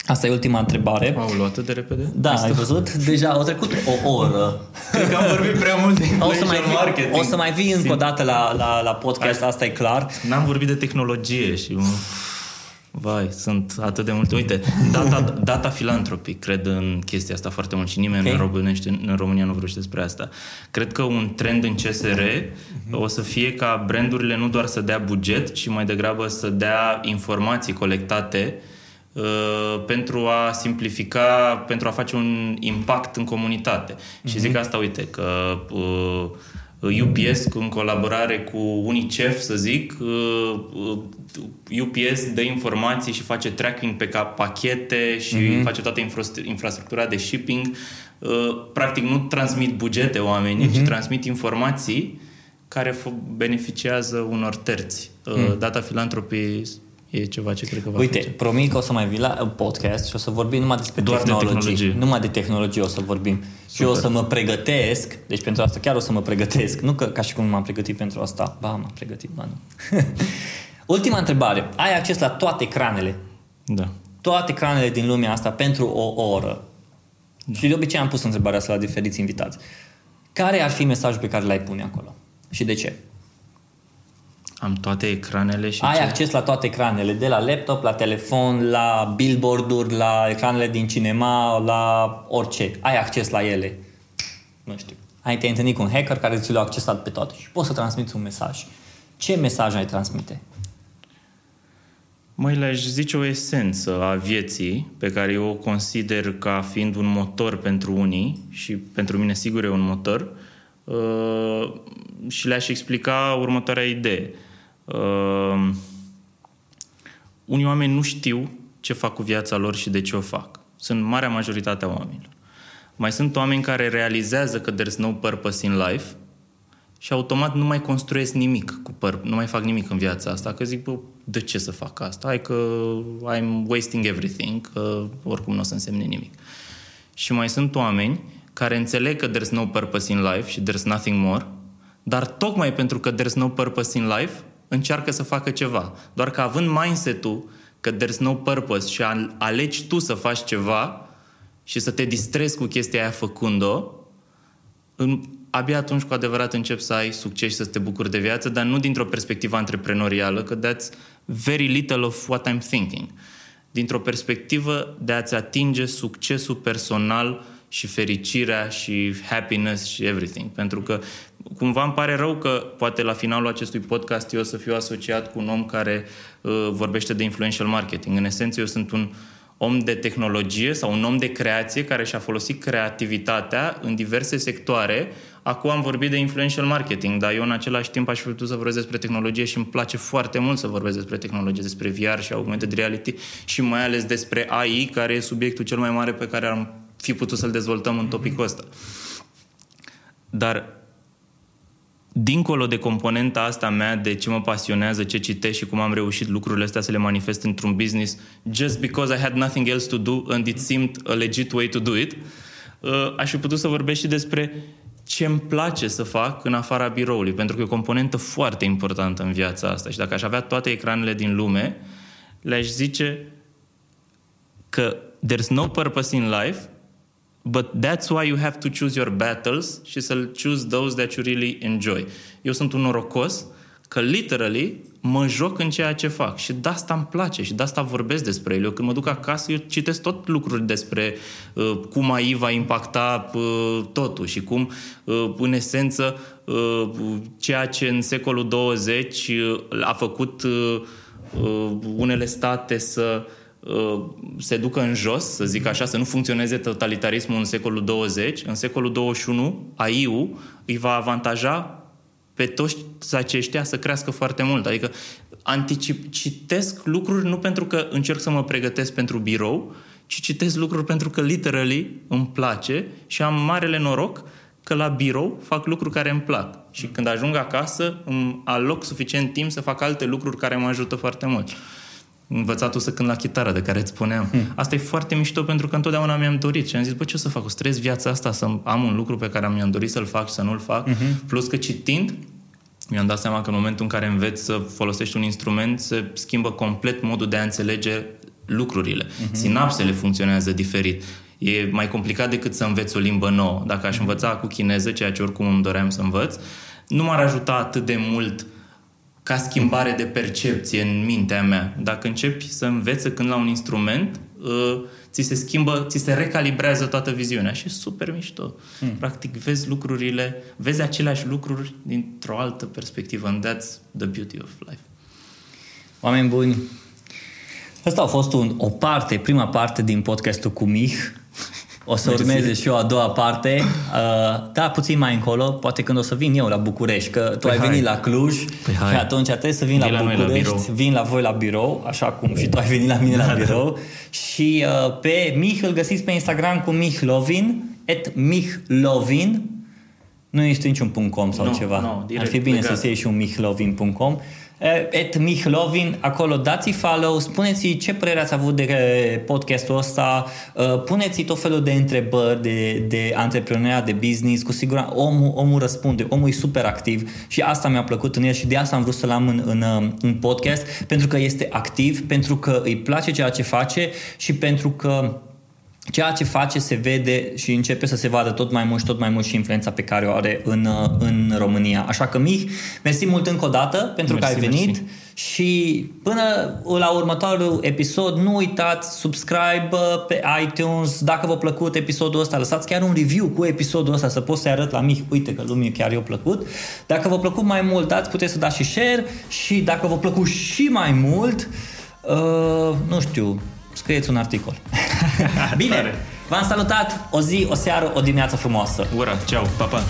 Asta e ultima întrebare. Au luat atât de repede? Da, Asta? ai văzut? Deja au trecut o oră. Cred că am vorbit prea mult de O să mai vii, marketing. o să mai vii încă o dată la, la, la podcast, asta e clar. N-am vorbit de tehnologie și... Vai, sunt atât de multe. Uite, data, data filantropic, cred în chestia asta foarte mult și nimeni Ok. okay. în, românește, în România nu vorbește despre asta. Cred că un trend în CSR o să fie ca brandurile nu doar să dea buget, ci mai degrabă să dea informații colectate uh, pentru a simplifica, pentru a face un impact în comunitate. Și zic asta, uite, că uh, UPS în colaborare cu UNICEF, să zic, uh, uh, UPS dă informații și face tracking pe ca pachete și uh-huh. face toată infra- infrastructura de shipping. Uh, Practic nu transmit bugete oamenii, uh-huh. ci transmit informații care f- beneficiază unor terți. Uh, Data filantropii e ceva ce cred că va Uite, face. promit că o să mai vii la podcast și o să vorbim numai despre Doar de tehnologii. tehnologie. Numai de tehnologie o să vorbim. Și eu o să mă pregătesc, deci pentru asta chiar o să mă pregătesc. Nu că ca și cum m-am pregătit pentru asta. Ba, m-am pregătit, ba nu. Ultima întrebare. Ai acces la toate ecranele, Da. toate ecranele din lumea asta pentru o oră. Da. Și de obicei am pus întrebarea asta la diferiți invitați. Care ar fi mesajul pe care l-ai pune acolo? Și de ce? Am toate ecranele și Ai ce? acces la toate ecranele, de la laptop, la telefon, la billboard-uri, la ecranele din cinema, la orice. Ai acces la ele. Nu știu. Ai te întâlnit cu un hacker care ți l-a accesat pe toate și poți să transmiți un mesaj. Ce mesaj ai transmite? Măi, le-aș zice o esență a vieții pe care eu o consider ca fiind un motor pentru unii și pentru mine sigur e un motor uh, și le-aș explica următoarea idee. Uh, unii oameni nu știu ce fac cu viața lor și de ce o fac. Sunt marea majoritate a oamenilor. Mai sunt oameni care realizează că there's no purpose in life și automat nu mai construiesc nimic cu păr, nu mai fac nimic în viața asta, că zic, bă, de ce să fac asta? Hai că I'm wasting everything, că oricum nu o să însemne nimic. Și mai sunt oameni care înțeleg că there's no purpose in life și there's nothing more, dar tocmai pentru că there's no purpose in life, încearcă să facă ceva. Doar că având mindset-ul că there's no purpose și al- alegi tu să faci ceva și să te distrezi cu chestia aia făcând-o, în, abia atunci cu adevărat începi să ai succes și să te bucuri de viață, dar nu dintr-o perspectivă antreprenorială, că that's very little of what I'm thinking. Dintr-o perspectivă de a-ți atinge succesul personal și fericirea și happiness și everything. Pentru că cumva îmi pare rău că poate la finalul acestui podcast eu o să fiu asociat cu un om care uh, vorbește de influential marketing. În esență eu sunt un om de tehnologie sau un om de creație care și-a folosit creativitatea în diverse sectoare. Acum am vorbit de influential marketing, dar eu în același timp aș fi putut să vorbesc despre tehnologie și îmi place foarte mult să vorbesc despre tehnologie, despre VR și augmented reality și mai ales despre AI, care e subiectul cel mai mare pe care am fi putut să-l dezvoltăm în topicul ăsta. Dar dincolo de componenta asta mea de ce mă pasionează, ce citesc și cum am reușit lucrurile astea să le manifest într-un business just because I had nothing else to do and it seemed a legit way to do it, uh, aș fi putut să vorbesc și despre ce îmi place să fac în afara biroului, pentru că e o componentă foarte importantă în viața asta și dacă aș avea toate ecranele din lume, le-aș zice că there's no purpose in life But that's why you have to choose your battles și să choose those that you really enjoy. Eu sunt un norocos că literally mă joc în ceea ce fac și de asta îmi place și de asta vorbesc despre el. Eu când mă duc acasă, eu citesc tot lucruri despre uh, cum AI va impacta uh, totul și cum, uh, în esență, uh, ceea ce în secolul 20 uh, a făcut uh, uh, unele state să uh, se ducă în jos, să zic așa, să nu funcționeze totalitarismul în secolul 20, în secolul 21, AI-ul îi va avantaja pe toți aceștia să crească foarte mult. Adică anticip, citesc lucruri nu pentru că încerc să mă pregătesc pentru birou, ci citesc lucruri pentru că literally îmi place și am marele noroc că la birou fac lucruri care îmi plac. Și când ajung acasă îmi aloc suficient timp să fac alte lucruri care mă ajută foarte mult învățatul să cânt la chitară de care îți spuneam. Hmm. Asta e foarte mișto pentru că întotdeauna mi-am dorit și am zis, bă, ce o să fac? O să trăiesc viața asta să am un lucru pe care mi-am dorit să-l fac și să nu-l fac. Uh-huh. Plus că citind, mi-am dat seama că în momentul în care înveți să folosești un instrument, se schimbă complet modul de a înțelege lucrurile. Uh-huh. Sinapsele funcționează diferit. E mai complicat decât să înveți o limbă nouă. Dacă aș învăța cu chineză, ceea ce oricum îmi doream să învăț, nu m-ar ajuta atât de mult ca schimbare de percepție în mintea mea. Dacă începi să înveți când la un instrument, uh, ți se schimbă, ți se recalibrează toată viziunea și e super mișto. Mm. Practic vezi lucrurile, vezi aceleași lucruri dintr-o altă perspectivă and that's the beauty of life. Oameni buni, asta a fost un, o parte, prima parte din podcastul cu Mich. O să urmeze și o a doua parte. Uh, da, puțin mai încolo, poate când o să vin eu la București, că tu păi ai hai. venit la Cluj păi și atunci trebuie să vin la, la București, la vin la voi la birou, așa cum și tu ai venit la mine la da, da. birou. Și uh, pe Mich îl găsiți pe Instagram cu Mihlovin, et Mihlovin, nu este niciun .com sau no, ceva. No, Ar fi bine legat. să se iei și un mihlovin.com et Mihlovin, acolo dați follow, spuneți ce părere ați avut de podcastul ăsta, puneți tot felul de întrebări de, de antreprenoriat, de business, cu siguranță omul, omul răspunde, omul e super activ și asta mi-a plăcut în el și de asta am vrut să-l am în, în, în podcast, pentru că este activ, pentru că îi place ceea ce face și pentru că ceea ce face se vede și începe să se vadă tot mai mult și tot mai mult și influența pe care o are în, în România. Așa că, Mich, mersi mult încă o dată pentru mersi, că ai venit mersi. și până la următorul episod, nu uitați, subscribe pe iTunes, dacă v-a plăcut episodul ăsta, lăsați chiar un review cu episodul ăsta să pot să-i arăt la Mich, uite că lumii chiar i-a plăcut. Dacă v-a plăcut mai mult, dați, puteți să dați și share și dacă v-a plăcut și mai mult, uh, nu știu, scrieți un articol. Bine, v-am salutat, o zi, o seară, o dimineață frumoasă. Ura, ceau, pa, pa!